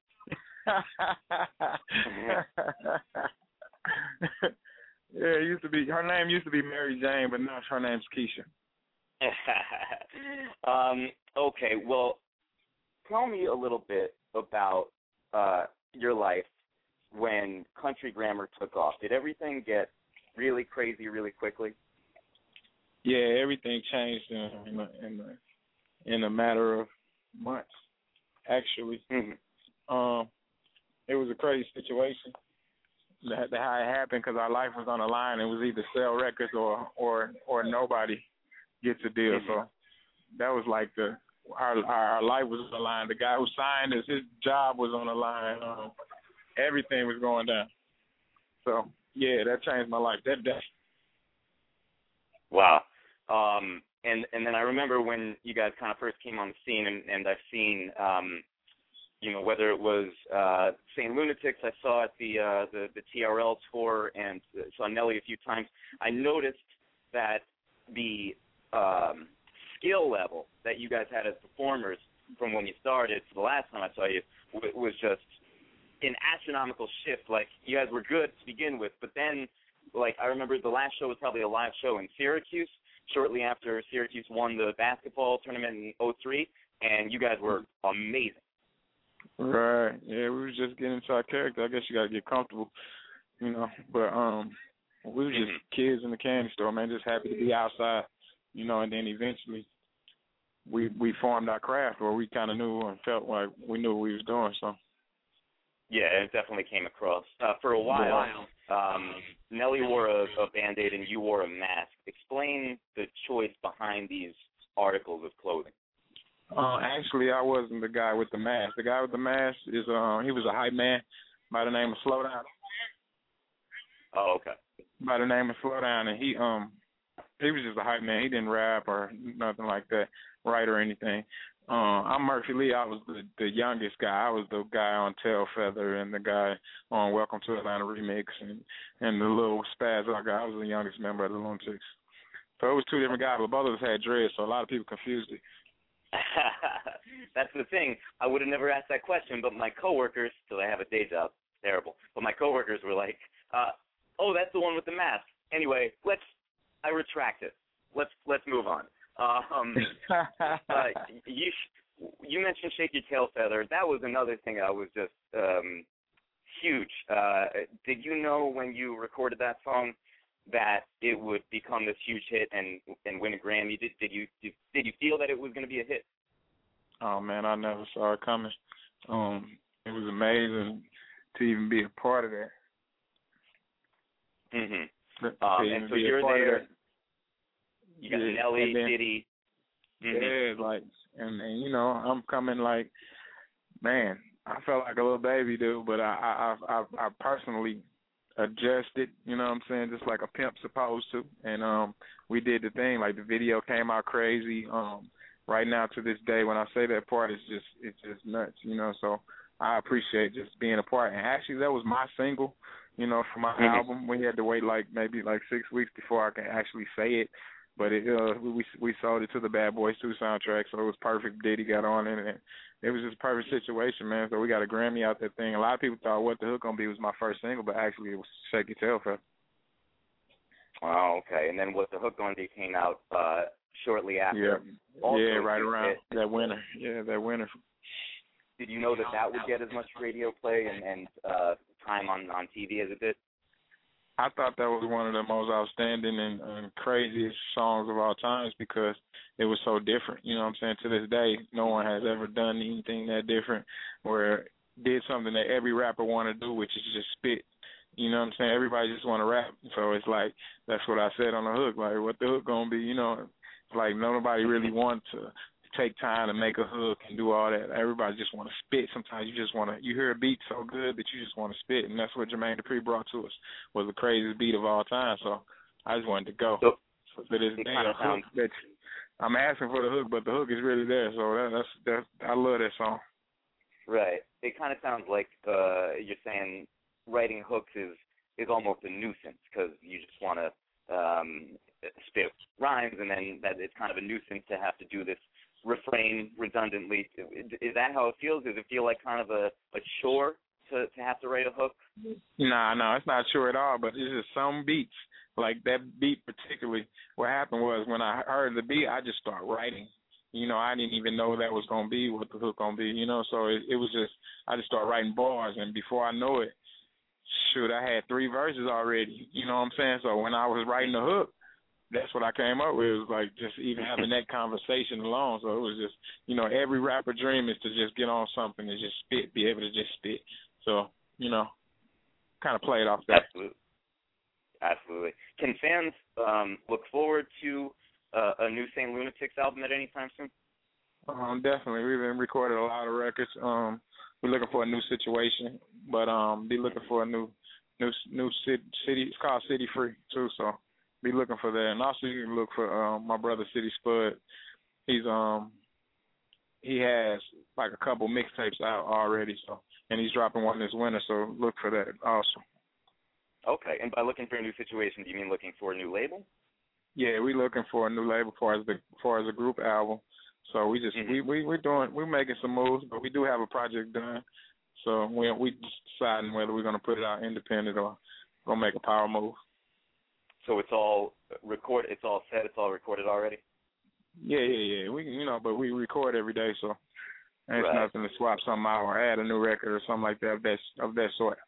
<laughs> yeah, it used to be her name used to be Mary Jane, but now her name's Keisha. <laughs> um, okay, well, tell me a little bit about uh, your life when country grammar took off. Did everything get really crazy really quickly? Yeah, everything changed in in a, in a, in a matter of months. Actually, Mm-hmm. um, it was a crazy situation. That, that how it happened because our life was on the line. It was either sell records or or or nobody gets a deal. Mhm. So that was like the our, our our life was on the line. The guy who signed us, his job was on the line. Um, everything was going down. So yeah, that changed my life. That day. Wow. Um, and and then I remember when you guys kind of first came on the scene, and, and I've seen, um, you know, whether it was uh, St. Lunatics, I saw at the uh, the the TRL tour, and saw Nelly a few times. I noticed that the um, skill level that you guys had as performers from when you started to the last time I saw you w- was just an astronomical shift. Like you guys were good to begin with, but then like I remember the last show was probably a live show in Syracuse shortly after Syracuse won the basketball tournament in '03, and you guys were amazing. Right. Yeah, we was just getting into our character. I guess you gotta get comfortable, you know. But um we were just Mhm. kids in the candy store, man, just happy to be outside, you know, and then eventually we we formed our craft where we kinda knew and felt like we knew what we was doing, so Yeah, it definitely came across. Uh, for a while, um, Nelly wore a, a band-aid and you wore a mask. Explain the choice behind these articles of clothing. Uh, actually, I wasn't the guy with the mask. The guy with the mask is uh, he was a hype man by the name of Slowdown. Oh, okay. By the name of Slowdown, and he um he was just a hype man. He didn't rap or nothing like that, write or anything. Uh, I'm Murphy Lee. I was the the youngest guy. I was the guy on Tail Feather and the guy on Welcome to Atlanta remix and and the little spaz I got. I was the youngest member of the Lunatics. So it was two different guys, but both of us had dreads, so a lot of people confused it. <laughs> That's the thing. I would have never asked that question, but my coworkers, because I have a day job, terrible. But my coworkers were like, uh, "Oh, that's the one with the mask." Anyway, let's. I retract it. Let's let's move on. Um, <laughs> uh, you you mentioned shake your tail feather. That was another thing I was just um, huge. Uh, did you know when you recorded that song that it would become this huge hit and and win a Grammy? Did did you did, did you feel that it was going to be a hit? Oh man, I never saw it coming. Um, it was amazing to even be a part of that. To Um, and so you're there. You got Yeah, Nelly, and then- Diddy. Mhm. Yeah, like and and you know, I'm coming like man, I felt like a little baby dude, but I I I I personally adjusted, you know what I'm saying, just like a pimp supposed to. And um we did the thing, like the video came out crazy. Um right now to this day when I say that part it's just it's just nuts, you know, so I appreciate just being a part. And actually that was my single, you know, for my Mhm. album. We had to wait like maybe like six weeks before I can actually say it but it uh we we sold it to the Bad Boys 2 soundtrack, so it was perfect. Diddy got on it, and it was just a perfect situation, man. So we got a Grammy out that thing. A lot of people thought "What the Hook" gonna be was my first single, but actually it was "Shake Your Tail Feather." Oh, okay. And then what the hook on it came out uh shortly after. Yeah, Also yeah, right around hit. that winter. Yeah, that winter. Did you know that that would get as much radio play and and uh time on on TV as it did? I thought that was one of the most outstanding and, and craziest songs of all times because it was so different. You know what I'm saying? To this day, no one has ever done anything that different where did something that every rapper want to do, which is just spit. You know what I'm saying? Everybody just want to rap. So it's like that's what I said on the hook. Like, what the hook gonna be? You know, like nobody really wants to take time to make a hook and do all that. Everybody just want to spit. Sometimes you just want to. You hear a beat so good that you just want to spit, and that's what Jermaine Dupri brought to us was the craziest beat of all time. So I just wanted to go. So- So to this it day, a hook that I'm asking for the hook, but the hook is really there. So that, that's that's I love that song. Right. It kind of sounds like uh you're saying writing hooks is is almost a nuisance because you just want to um spit rhymes and then that it's kind of a nuisance to have to do this refrain redundantly. Is that how it feels? Does it feel like kind of a a chore to to have to write a hook? Nah, no, it's not sure at all. But it's just some beats, like that beat particularly. What happened was when I heard the beat, I just started writing. You know, I didn't even know that was gonna be what the hook gonna be. You know, so it, it was just I just started writing bars, and before I know it, shoot, I had three verses already. You know what I'm saying? So when I was writing the hook, that's what I came up with. It was like just even having that conversation alone. So it was just, you know, every rapper dream is to just get on something and just spit, be able to just spit. So, you know, kind of played off that. Absolutely. Absolutely. Can fans um, look forward to uh, a new St. Lunatics album at any time soon? Um, definitely. We've been recorded a lot of records. Um, we're looking for a new situation, but um, be looking for a new, new, new city. city it's called City Free too. So be looking for that, and also you can look for um, my brother City Spud. He's um, he has like a couple mixtapes out already. So and he's dropping one this winter. So look for that also. Okay. And by looking for a new situation, do you mean looking for a new label? Yeah, we looking for a new label far as the far as a group album. So we just Mhm. we we we're doing we're making some moves, but we do have a project done. So we we deciding whether we're gonna put it out independent or gonna make a power move. So it's all record. It's all set. It's all recorded already. Yeah, yeah, yeah. We you know, but we record every day, so it's Right. nothing to swap something out or add a new record or something like that of that of that sort.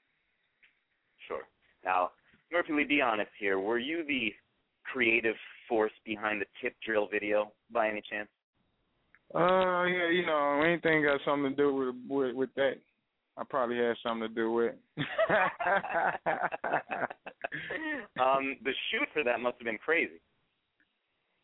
Sure. Now, Murphy Lee, be honest here. Were you the creative force behind the tip drill video by any chance? Uh, yeah, you know, anything got something to do with with, with that. I probably had something to do with. it. <laughs> um, the shoot for that must have been crazy.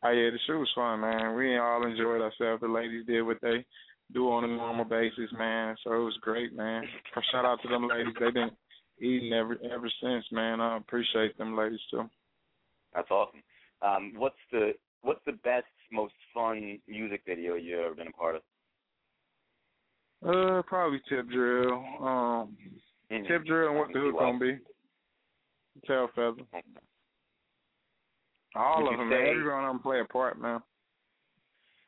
Oh yeah, the show was fun, man. We all enjoyed ourselves. The ladies did what they do on a normal basis, man. So it was great, man. <laughs> Shout out to them ladies. They've been eating ever ever since, man. I appreciate them ladies too. That's awesome. Um, what's the what's the best, most fun music video you've ever been a part of? Uh, probably tip drill. Um, Mhm. tip drill and what the hook gonna be? Tail feather. All Would of them, say- man. Every one of them play a part, man.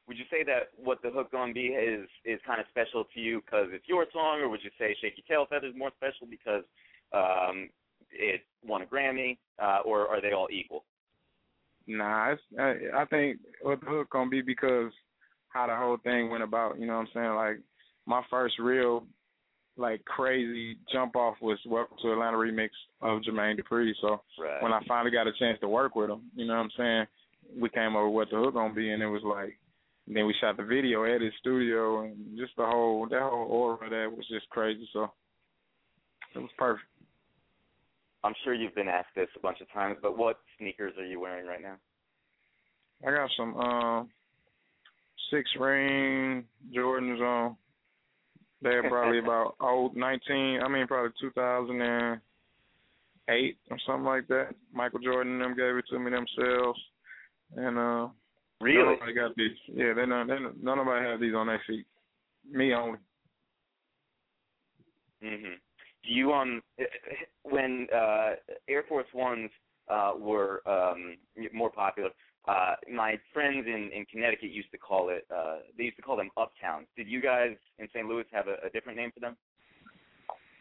Would you say that what the hook gonna be is is kind of special to you because it's your song, or would you say Shake Your Tail Feather is more special because um, it won a Grammy, uh, or are they all equal? Nah, it's, I, I think what the hook gonna be because how the whole thing went about. You know what I'm saying? Like my first real, like crazy jump off was Welcome to Atlanta remix of Jermaine Dupri. So Right. when I finally got a chance to work with him, you know what I'm saying? We came over with what the hook gonna be, and it was like. Then we shot the video at his studio, and just the whole that whole aura of that was just crazy. So it was perfect. I'm sure you've been asked this a bunch of times, but what sneakers are you wearing right now? I got some um six ring Jordans on. They're <laughs> probably about old nineteen I mean probably two thousand and eight or something like that. Michael Jordan and them gave it to me themselves. And uh Really? nobody got these. Yeah, they none they none nobody have these on their feet. Me only. hmm Do you um when uh Air Force Ones uh were um more popular, uh my friends in in Connecticut used to call it uh they used to call them uptowns. Did you guys in St. Louis have a, a different name for them?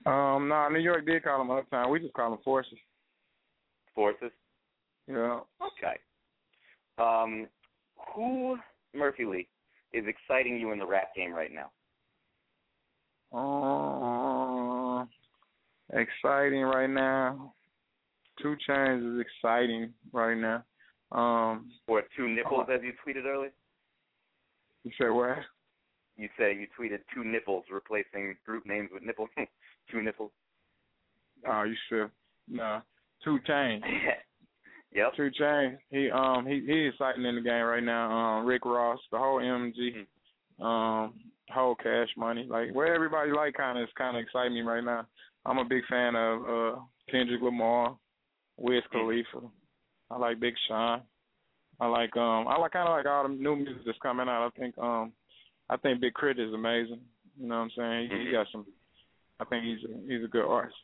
Um no, New York did call them uptown. We just call them forces. Forces? Yeah. Okay. Um who Murphy Lee is exciting you in the rap game right now? Uh, exciting right now. 2 Chainz is exciting right now. Um, Or two nipples as you tweeted earlier? you said what? You say you tweeted two nipples replacing group names with nipples. <laughs> two nipples. Oh, you said no. 2 Chainz. <laughs> yep. 2 Chainz. He um he he exciting in the game right now. Um, Rick Ross, the whole MG, um, whole Cash Money, like where everybody like kind of is kind of exciting me right now. I'm a big fan of uh Kendrick Lamar, Wiz Khalifa. I like Big Sean. I like um I like kind of like all the new music that's coming out. I think um I think Big K.R.I.T. is amazing. You know what I'm saying? He, he got some. I think he's a, he's a good artist.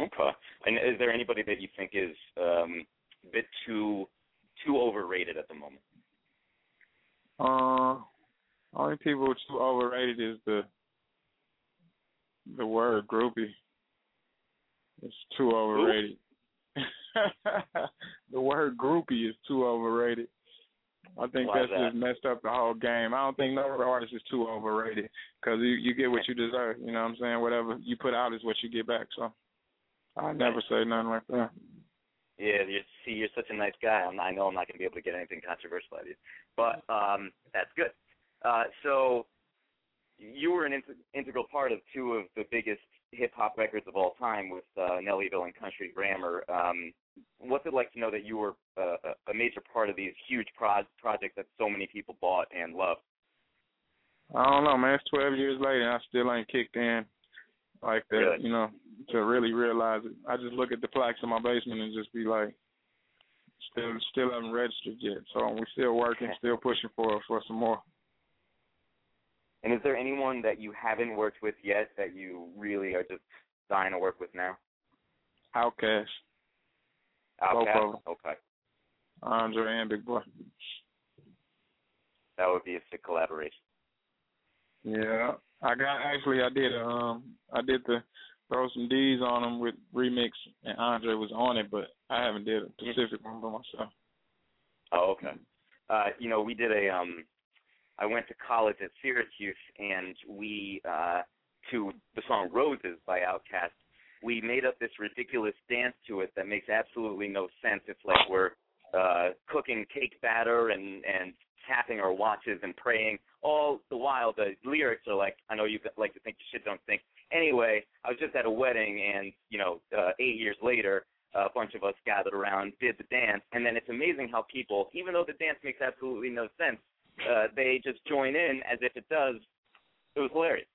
Okay. And is there anybody that you think is um, a bit too too overrated at the moment? Uh, only people too overrated is the the word groupie. It's too overrated. <laughs> the word groupie is too overrated. I think Why that's that? just messed up the whole game. I don't think no artist is too overrated because you you get what you deserve. You know what I'm saying? Whatever you put out is what you get back. So I never say nothing like that. Yeah, you see, you're such a nice guy. I'm, I know I'm not going to be able to get anything controversial out of you, but um, that's good. Uh, so you were an int- integral part of two of the biggest hip hop records of all time with uh, Nellyville and Country Grammar. Um, what's it like to know that you were uh, a- major part of these huge pro- projects that so many people bought and loved? I don't know, man. It's 12 years later, and I still ain't kicked in like that. Really? You know, to really realize it. I just look at the plaques in my basement and just be like, still, still haven't registered yet. So we're still working, still pushing for for some more. And is there anyone that you haven't worked with yet that you really are just dying to work with now? OutKast, of 'em. Okay. Andre, and Big Boi. That would be a sick collaboration. Yeah, I got actually I did um I did the throw some D's on them with remix and Andre was on it, but I haven't did a specific one by myself. Oh, okay. Uh, you know, we did a um I went to college at Syracuse and we uh to the song Roses by Outkast, we made up this ridiculous dance to it that makes absolutely no sense. It's like we're uh cooking cake batter and and tapping our watches and praying. All the while the lyrics are like I know you like to think you shit don't think. Anyway, I was just at a wedding and, you know, uh, 8 years later a bunch of us gathered around, did the dance, and then it's amazing how people, even though the dance makes absolutely no sense, uh, they just join in as if it does. It was hilarious.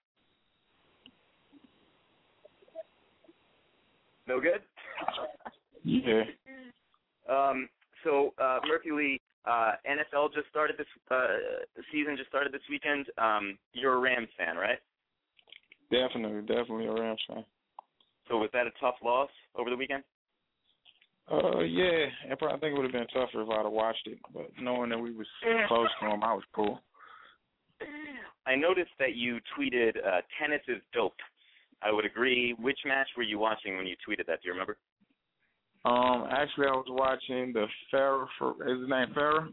No good. Yeah. Um, so uh, Murphy Lee, uh, NFL just started this uh, season. Just started this weekend. Um, you're a Rams fan, right? Definitely, definitely a Rams fan. So was that a tough loss over the weekend? Uh, yeah, I probably think it would have been tougher if I'd have watched it, but knowing that we was close to them, I was cool. I noticed that you tweeted uh, "Tennis is dope." I would agree. Which match were you watching when you tweeted that? Do you remember? Um, actually, I was watching the Ferrer. Is his name Ferrer?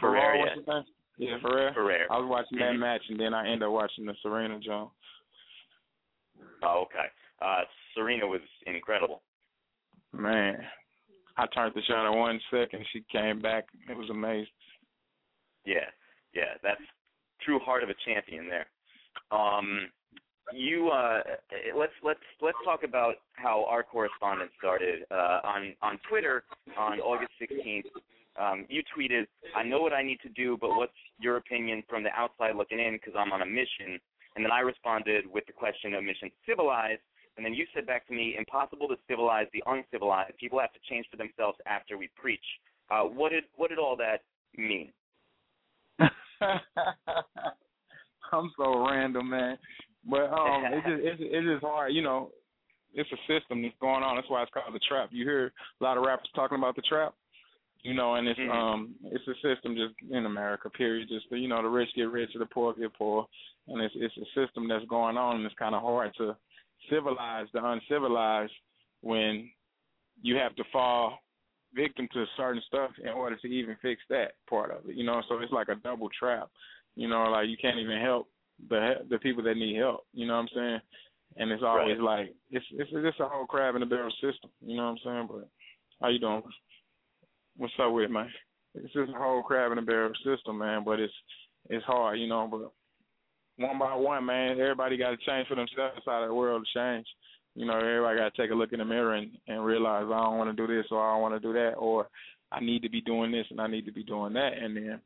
Ferrer, what's yeah. his name? Yeah, Ferrer. Ferrer. I was watching that match, and then I ended up watching the Serena Jones. Oh, okay. Uh, Serena was incredible. Man, I turned the shot in one second. She came back. It was amazing. Yeah, yeah, that's true heart of a champion there. Um, you uh, let's let's let's talk about how our correspondence started uh, on on Twitter on August 16th. Um, you tweeted, "I know what I need to do, but what's your opinion from the outside looking in? Because I'm on a mission." And then I responded with the question of mission civilized. And then you said back to me, impossible to civilize the uncivilized. People have to change for themselves after we preach. Uh, what did what did all that mean? <laughs> I'm so random, man. But um, it's just it's it's just hard, you know. It's a system that's going on. That's why it's called the trap. You hear a lot of rappers talking about the trap, you know, and it's Mhm. um it's a system just in America. Period. Just you know, the rich get richer, the poor get poor, and it's it's a system that's going on, and it's kind of hard to civilize the uncivilized when you have to fall victim to certain stuff in order to even fix that part of it. You know, so it's like a double trap. You know, like you can't even help the the people that need help. You know what I'm saying? And it's always like it's it's it's a whole crab in a barrel system. You know what I'm saying? But how you doing? What's up with it, man? It's just a whole crab in a barrel system, man. But it's it's hard, you know. But one by one, man, everybody got to change for themselves. How the world to change. You know, everybody got to take a look in the mirror and and realize I don't want to do this or I don't want to do that or I need to be doing this and I need to be doing that, and then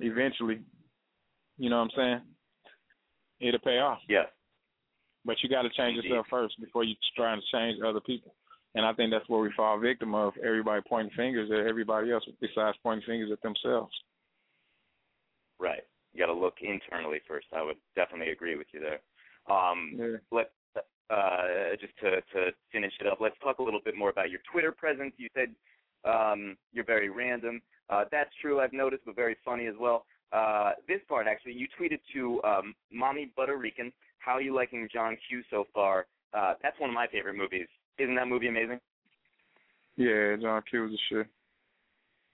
eventually, you know what I'm saying? It'll pay off. Yeah. But you got to change Indeed. yourself first before you try to change other people. And I think that's where we fall victim of everybody pointing fingers at everybody else besides pointing fingers at themselves. Right. You got to look internally first. I would definitely agree with you there. Um, Yeah. let uh, just to to finish it up, let's talk a little bit more about your Twitter presence. You said um, you're very random. Uh, that's true. I've noticed, but very funny as well. Uh, this part actually, you tweeted to um, Mommy Butterican, "How are you liking John Q so far?" Uh, that's one of my favorite movies. Isn't that movie amazing? Yeah, John Q was a shit.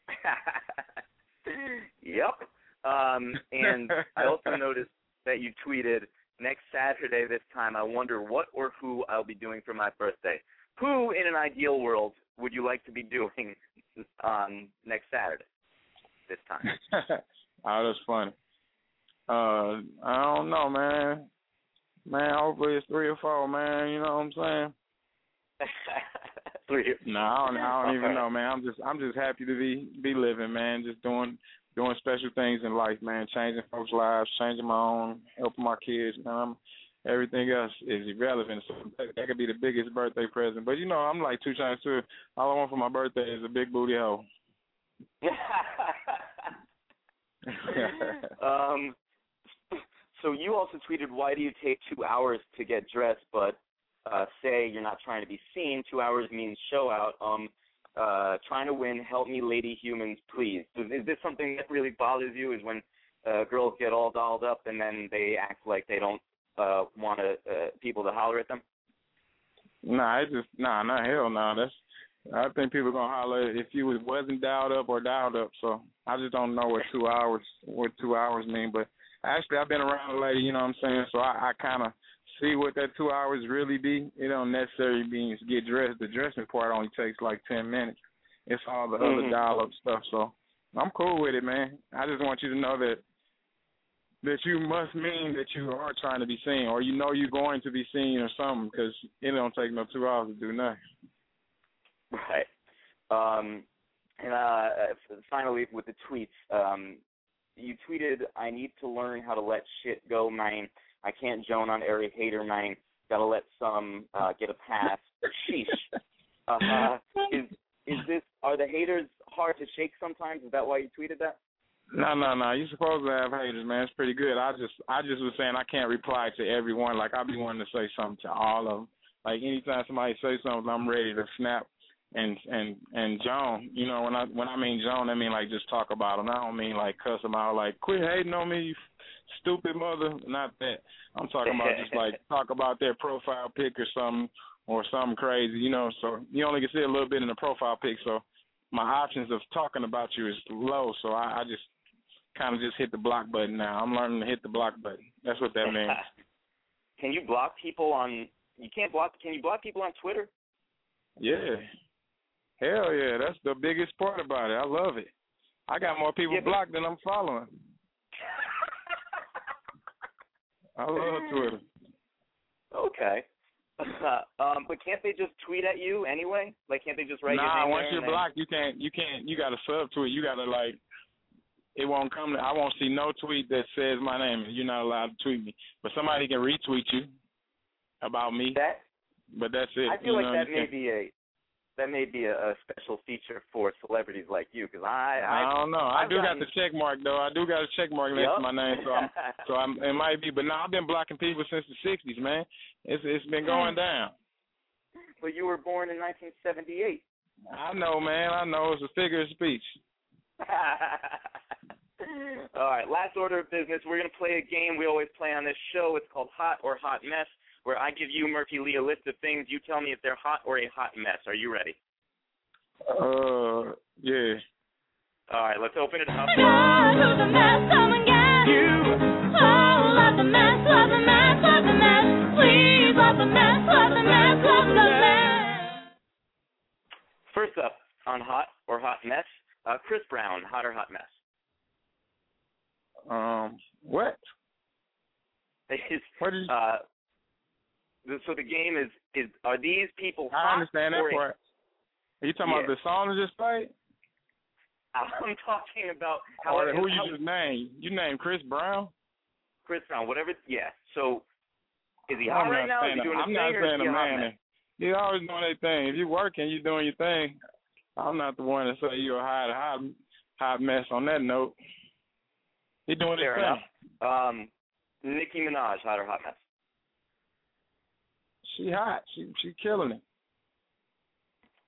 <laughs> yep. Um, <laughs> and I also noticed that you tweeted next Saturday this time. I wonder what or who I'll be doing for my birthday. Who, in an ideal world, would you like to be <laughs> doing on next Saturday? This time. oh, <laughs> that's funny. Uh, I don't know, man. Man, hopefully it's three or four, man. You know what I'm saying? Three. No, I don't, I don't even know, man. I'm just I'm just happy to be be living, man. Just doing doing special things in life, man. Changing folks' lives, changing my own, helping my kids, man. I'm, everything else is irrelevant. So that, that could be the biggest birthday present. But you know, I'm like two times two. All I want for my birthday is a big booty hoe. <laughs> um, so you also tweeted, "Why do you take two hours to get dressed, but uh, say you're not trying to be seen? Two hours means show out. Um, uh, trying to win. Help me, lady humans, please. Is, is this something that really bothers you? Is when uh, girls get all dolled up and then they act like they don't uh want to uh, people to holler at them? Nah, it just nah, not hell no. That's I think people are gonna holler if you was wasn't dialed up or dialed up. So I just don't know what two hours what two hours mean. But actually, I've been around a lady, you know what I'm saying. So I, I kind of see what that two hours really be. It don't necessarily mean to get dressed. The dressing part only takes like ten minutes. It's all the Mhm. other dial up stuff. So I'm cool with it, man. I just want you to know that that you must mean that you are trying to be seen, or you know you're going to be seen or something, because it don't take no two hours to do nothing. Right. Um, and uh, finally, with the tweets, um, you tweeted, "I need to learn how to let shit go, man. I can't joan on every hater, man. Gotta let some uh, get a pass. Sheesh. Uh, is is this? Are the haters hard to shake sometimes? Is that why you tweeted that? No, no, no. You're supposed to have haters, man. It's pretty good. I just, I just was saying I can't reply to everyone. Like I be wanting to say something to all of them. Like anytime somebody say something, I'm ready to snap and and and Joan. You know, when I when I mean Joan, I mean like just talk about them. I don't mean like cuss them out. Like quit hating on me, you stupid mother. Not that. I'm talking about just like <laughs> talk about their profile pic or something or something crazy. You know, so you only can see a little bit in the profile pic. So my options of talking about you is low. So I, I just kind of just hit the block button now. I'm learning to hit the block button. That's what that <laughs> means. Can you block people on? You can't block. Can you block people on Twitter? Yeah. Hell yeah, that's the biggest part about it. I love it. I got more people Yeah, blocked than I'm following. I love Twitter. <laughs> Okay. <laughs> um, but can't they just tweet at you anyway? Like, can't they just write your nah, once you're and then- blocked, you can't. You can't. You got to sub it. You got to like. It won't come. To, I won't see no tweet that says my name. You're not allowed to tweet me, but somebody can retweet you about me. That But that's it. I feel you like know, that may be a that may be a, a special feature for celebrities like you, because I I I don't know. I I've do gotten- got the check mark though. I do got a check mark next to my name, so I'm so I'm it might be. But now I've been blocking people since the '60s, man. It's it's been going hmm. down. but you were born in 1978. I know, man. I know. It's a figure of speech. <laughs> All right, last order of business. We're gonna play a game we always play on this show. It's called Hot or Hot Mess, where I give you Murphy Lee a list of things. You tell me if they're hot or a hot mess. Are you ready? Uh, yeah. All right, let's open it up. God, who's a mess? Come and get you. Oh, love the mess, love the mess, love the mess. Please love the mess, love the mess, love the mess. First up on Hot or Hot Mess, uh, Chris Brown, Hot or Hot Mess. Um, what? <laughs> Is, What is? uh, the, so the game is is are these people I understand that part. Are you talking Yeah. about the song that just played? <laughs> I'm talking about how, Or who you just named? You named Chris Brown? Chris Brown, whatever. Yeah. So is he hot right not now? Is saying he doing I'm not thing, or is saying a man. You always doing their thing. If you're working, you're doing your thing. I'm not the one to say you're a hot, hot, hot mess. On that note, he doing Fair his enough. thing. Um, Nicki Minaj, hot or hot mess? She hot. She she killing it.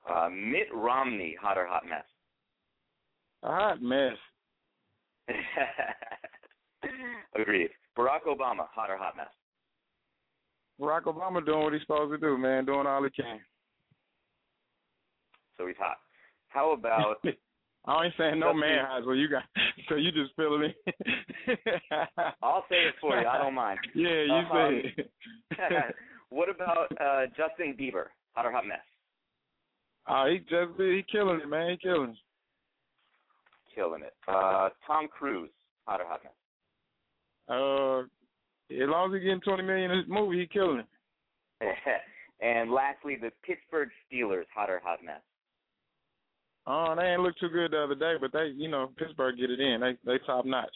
Uh, Mitt Romney, hot or hot mess? A hot mess. <laughs> Agreed. Barack Obama, hot or hot mess? Barack Obama doing what he's supposed to do, man. Doing all he can. So he's hot. How about <laughs> I ain't saying no man hot, so you got <laughs> so you just filling in. I'll say it for you. I don't mind. Yeah, you Um, say it. What about uh, Justin Bieber, hot or hot mess? Oh, he just he killing it, man. He killing it. Killing it. Uh, Tom Cruise, hot or hot mess? Uh, as long as he getting twenty million in his movie, he killing it. <laughs> and lastly, the Pittsburgh Steelers, hot or hot mess? Oh, they ain't look too good the other day, but they, you know, Pittsburgh get it in. They they top notch.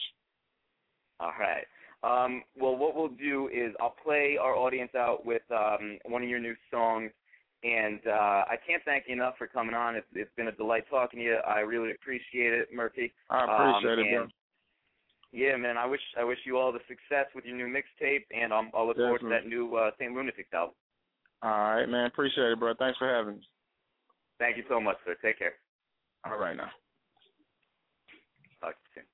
All right. Um, well, what we'll do is I'll play our audience out with um, one of your new songs. And uh, I can't thank you enough for coming on. It's, it's been a delight talking to you. I really appreciate it, Murphy. I appreciate um, it, bro. Yeah, man. I wish I wish you all the success with your new mixtape, and um, I'll look Definitely. forward to that new uh, St. Lunatic album. All right, man. Appreciate it, bro. Thanks for having me. Thank you so much, sir. Take care. All right now. Talk to you soon.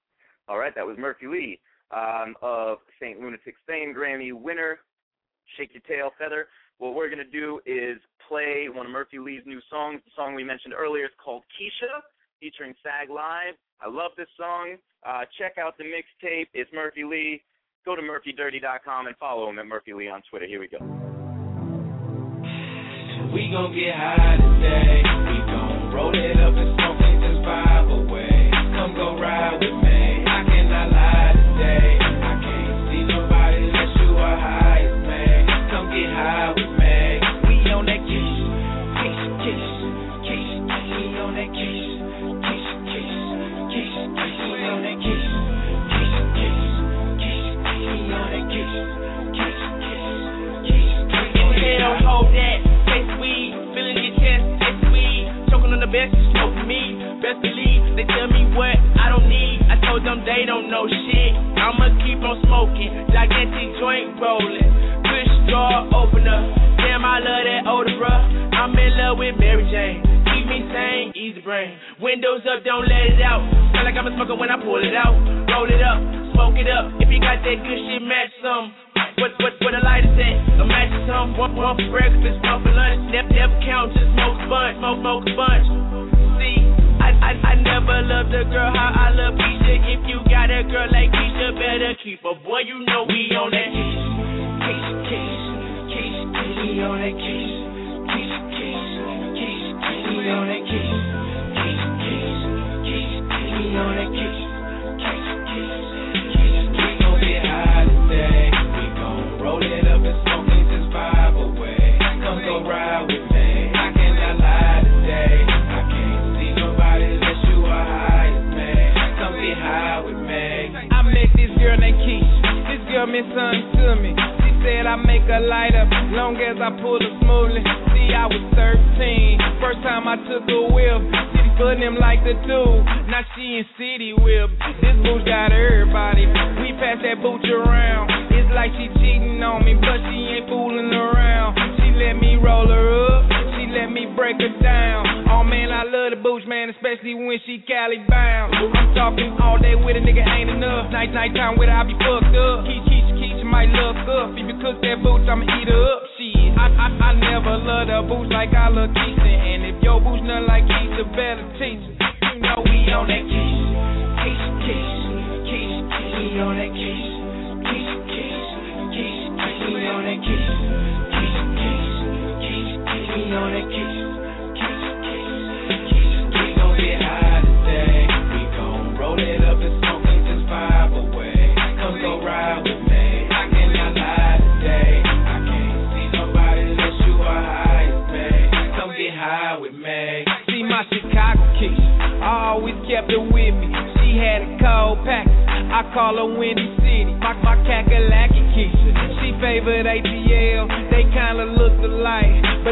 All right, that was Murphy Lee um, of St. Lunatic Fame, Grammy winner, Shake Your Tail Feather. What we're going to do is play one of Murphy Lee's new songs. The song we mentioned earlier is called Keisha, featuring Sag Live. I love this song. Uh, check out the mixtape. It's Murphy Lee. Go to murphydirty.com and follow him at Murphy Lee on Twitter. Here we go. We gon' get high today. We gon' roll it up and smoke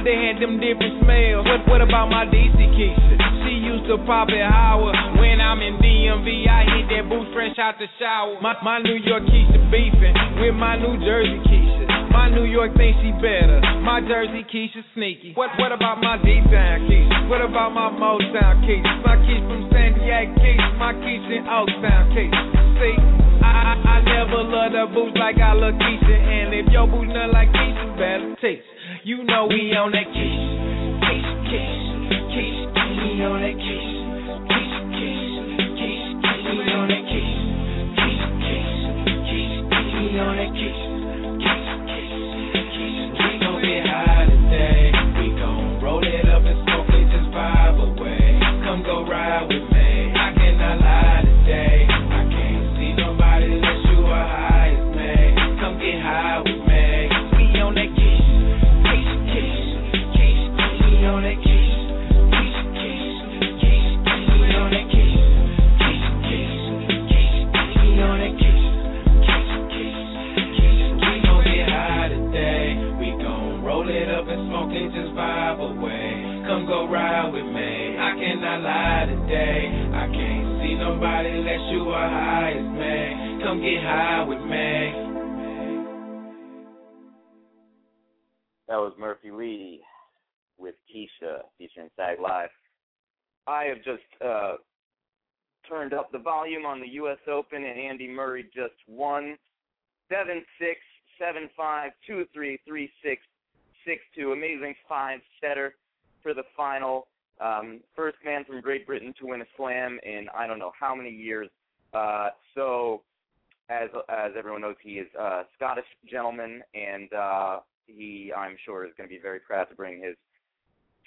They had them different smells. What, what about my DC Keisha? She used to pop it Howard. When I'm in DMV, I hit that boot fresh out the shower. My, my New York Keisha beefing with my New Jersey Keisha. My New York thinks she better. My Jersey Keisha sneaky. What what about my D-Town Keisha? What about my Motown Keisha? My Keisha from San Diego Keisha. My Keisha in Oaktown Keisha. See, I, I, I never love the boots like I love Keisha. And if your boots not like Keisha, better taste. You know we on that case, case, case, case, we on that case, case, case, case, case, we on that case, case, case, case, case, we on that case. Ride with me. go ride with me. I cannot lie today. I can't see nobody unless you are high as me. Come get high with me. That was Murphy Lee with Keisha featuring Sag Live. I have just uh, turned up the volume on the U.S. Open, and Andy Murray just won 7 6, 7 5, 2 3, 3 6, 6 2. Amazing five setter for the final. Um, first man from Great Britain to win a slam in I don't know how many years. Uh, so, as as everyone knows, he is a Scottish gentleman, and uh, he I'm sure is going to be very proud to bring his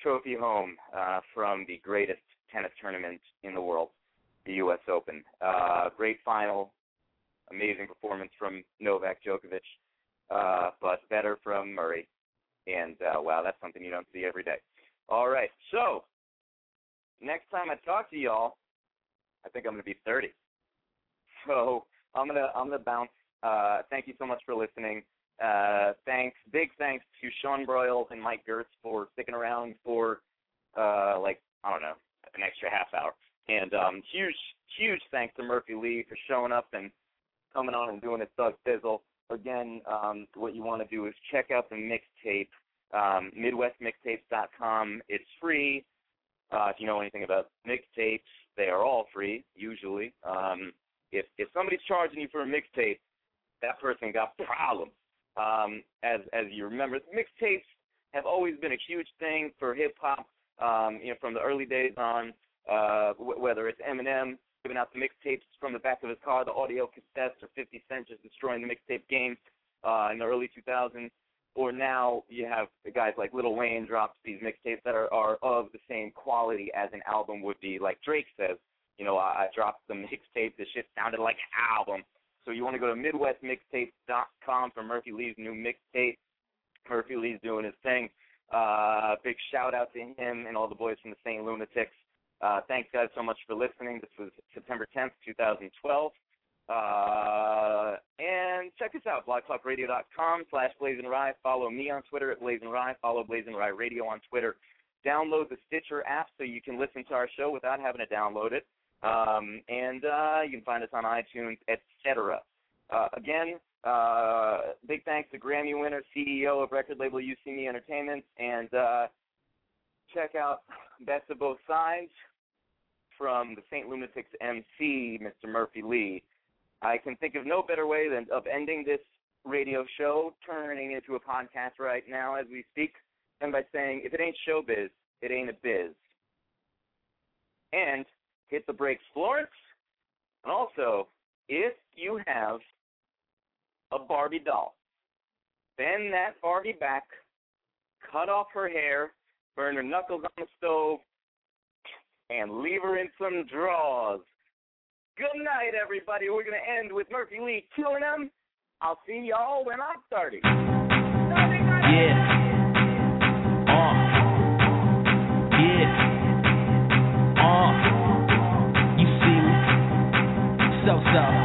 trophy home uh, from the greatest tennis tournament in the world, the U.S. Open. Uh, great final, amazing performance from Novak Djokovic, uh, but better from Murray. And uh, wow, that's something you don't see every day. All right, so next time I talk to y'all, I think I'm to be 30. So I'm gonna I'm gonna bounce. Uh, thank you so much for listening. Uh, thanks, big thanks to Sean Broyles and Mike Gertz for sticking around for uh, like I don't know an extra half hour. And um, huge huge thanks to Murphy Lee for showing up and coming on and doing his Thug Fizzle. Again, um, what you want to do is check out the mixtape, um, MidwestMixtapes.com. It's free. Uh, if you know anything about mixtapes, they are all free usually. Um, if if somebody's charging you for a mixtape, that person got problems. Um, as as you remember, mixtapes have always been a huge thing for hip hop. Um, you know, from the early days on, uh, w- whether it's Eminem giving out the mixtapes from the back of his car, the audio cassettes, or 50 Cent just destroying the mixtape game uh, in the early 2000s, or now you have the guys like Lil Wayne drops these mixtapes that are, are of the same quality as an album would be, like Drake says. You know, I, I dropped the <laughs> mixtape. The shit sounded like an album. So you want to go to MidwestMixtapes.com for Murphy Lee's new mixtape. Murphy Lee's doing his thing. Uh, big shout out to him and all the boys from the St. Lunatics. Uh, thanks guys so much for listening. This was September 10th, 2012. Uh, and check us out, blogtalkradio.com slash BlazinRy. Follow me on Twitter at BlazinRy. Follow BlazinRy Radio on Twitter. Download the Stitcher app so you can listen to our show without having to download it. Um, and uh, you can find us on iTunes, etc. Uh, again, uh, big thanks to Grammy winner, CEO of record label You See Me Entertainment, and uh, check out Best of Both Sides from the St. Lunatics MC, Mr. Murphy Lee. I can think of no better way than of ending this radio show, turning it into a podcast right now as we speak, than by saying, if it ain't showbiz, it ain't a biz. And hit the brakes, Florence. And also, if you have a Barbie doll, bend that Barbie back, cut off her hair, burn her knuckles on the stove, and leave her in some drawers. Good night, everybody. We're going to end with Murphy Lee killing them. I'll see y'all when I'm 30. Yeah. Uh. Yeah. Uh. You see me? So so.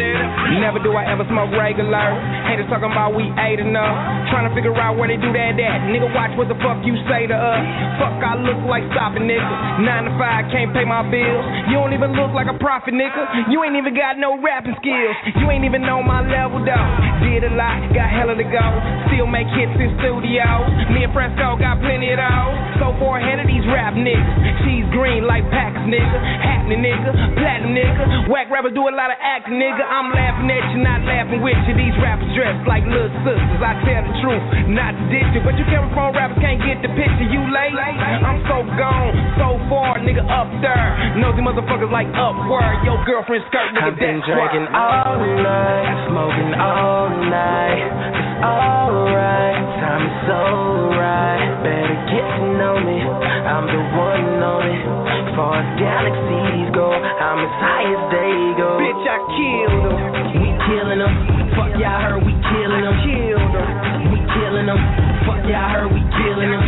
Never do I ever smoke regular. Haters talking about we ate enough. Trying to figure out where they do that at. Nigga, watch what the fuck you say to us. Fuck, I look like stopping nigga. Nine to five, can't pay my bills. You don't even look like a prophet, nigga. You ain't even got no rapping skills. You ain't even know my level though. Did a lot, got hella to go. Still make hits in studios. Me and Fresco got plenty of those. So far ahead of these rap niggas. Cheese green like Packers, nigga. Happening, nigga. Platinum, nigga. Whack rappers do a lot of acting, nigga. I'm laughing at you, not laughing with you. These rappers dressed like little sisters. I tell the truth, not to ditch you. But you camera phone rappers can't get the picture. You late? I'm so gone, so far, nigga, up there. Nosy motherfuckers like upward. Your girlfriend skirt, nigga, I've been drinking all night, smoking all night. It's alright, time is so right. Better get to know me. I'm the one on only. Far as galaxies go, I'm as high as they go. Bitch, I killed him. We killing them. Fuck y'all heard we killing them. Him. We killing them. Fuck y'all heard we killing them.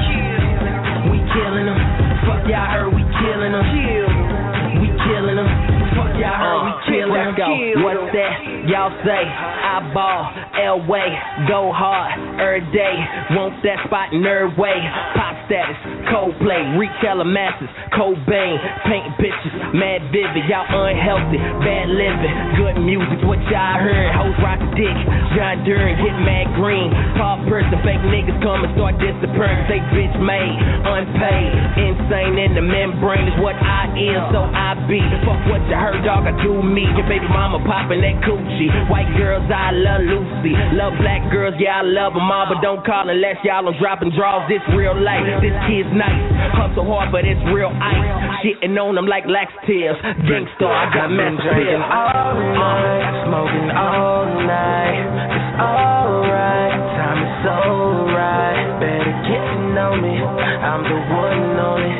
We killing them. Fuck y'all heard we killing them. We killing them. Fuck y'all heard we uh, killing them. let's go. What's that? Y'all say I ball, Elway, go hard, every day. Want that spot, nerd way. Pop status, Coldplay, retailer masses, Cobain, paint bitches, mad vivid, y'all unhealthy, bad living, good music, what y'all heard, hoes rock a dick, John Duran get mad green, Paul person, fake niggas come and start disappearing, they bitch made, unpaid, insane in the membrane is what I am, so I be, fuck what you heard, dog, I do me, your baby mama popping that coochie, white girls, I love Lucy, love black girls, yeah, I love them all, but don't call unless y'all on dropping draws, this real life, this kid's nice, hustle hard, but it's real ice, shitting on them like laxatives, gangsta, I got massive pills, all night, smoking all night. It's alright, time is so right. Better get to know me. I'm the one and only.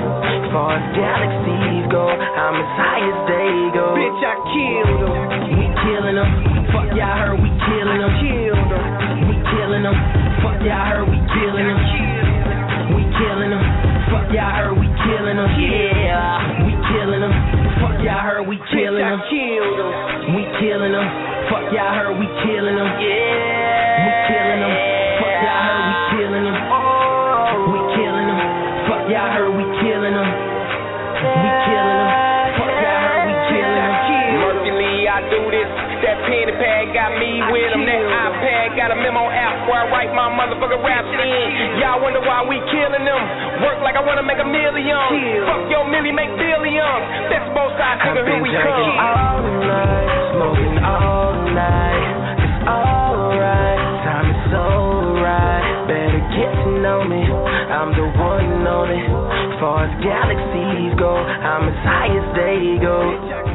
Far as galaxies go, I'm as high as they go. Bitch, I killed them. We killing them. Fuck y'all heard we killing them. Killed them. We killing them. Fuck y'all heard we killing them. Y'all heard we killing them. Yeah, we killing them. Fuck y'all heard we killing them. We killing them. Fuck y'all heard we killing them. Yeah, we killing them. Fuck y'all heard we killing them. We killing them. Fuck y'all heard we killing them. We killing them. Fuck y'all heard we killing them. Murphy Lee, I do this. That pen and pad got me with him. That iPad got a memo app where I write my motherfucking raps in. Y'all wonder why we killing them. Work like I wanna make a million. Fuck your milli, make billions. That's both sides, nigga, here been we come. all night, smoking all night. It's alright, time is so right. Better get to know me. I'm the one and it. Far as galaxies go, I'm as high as they go.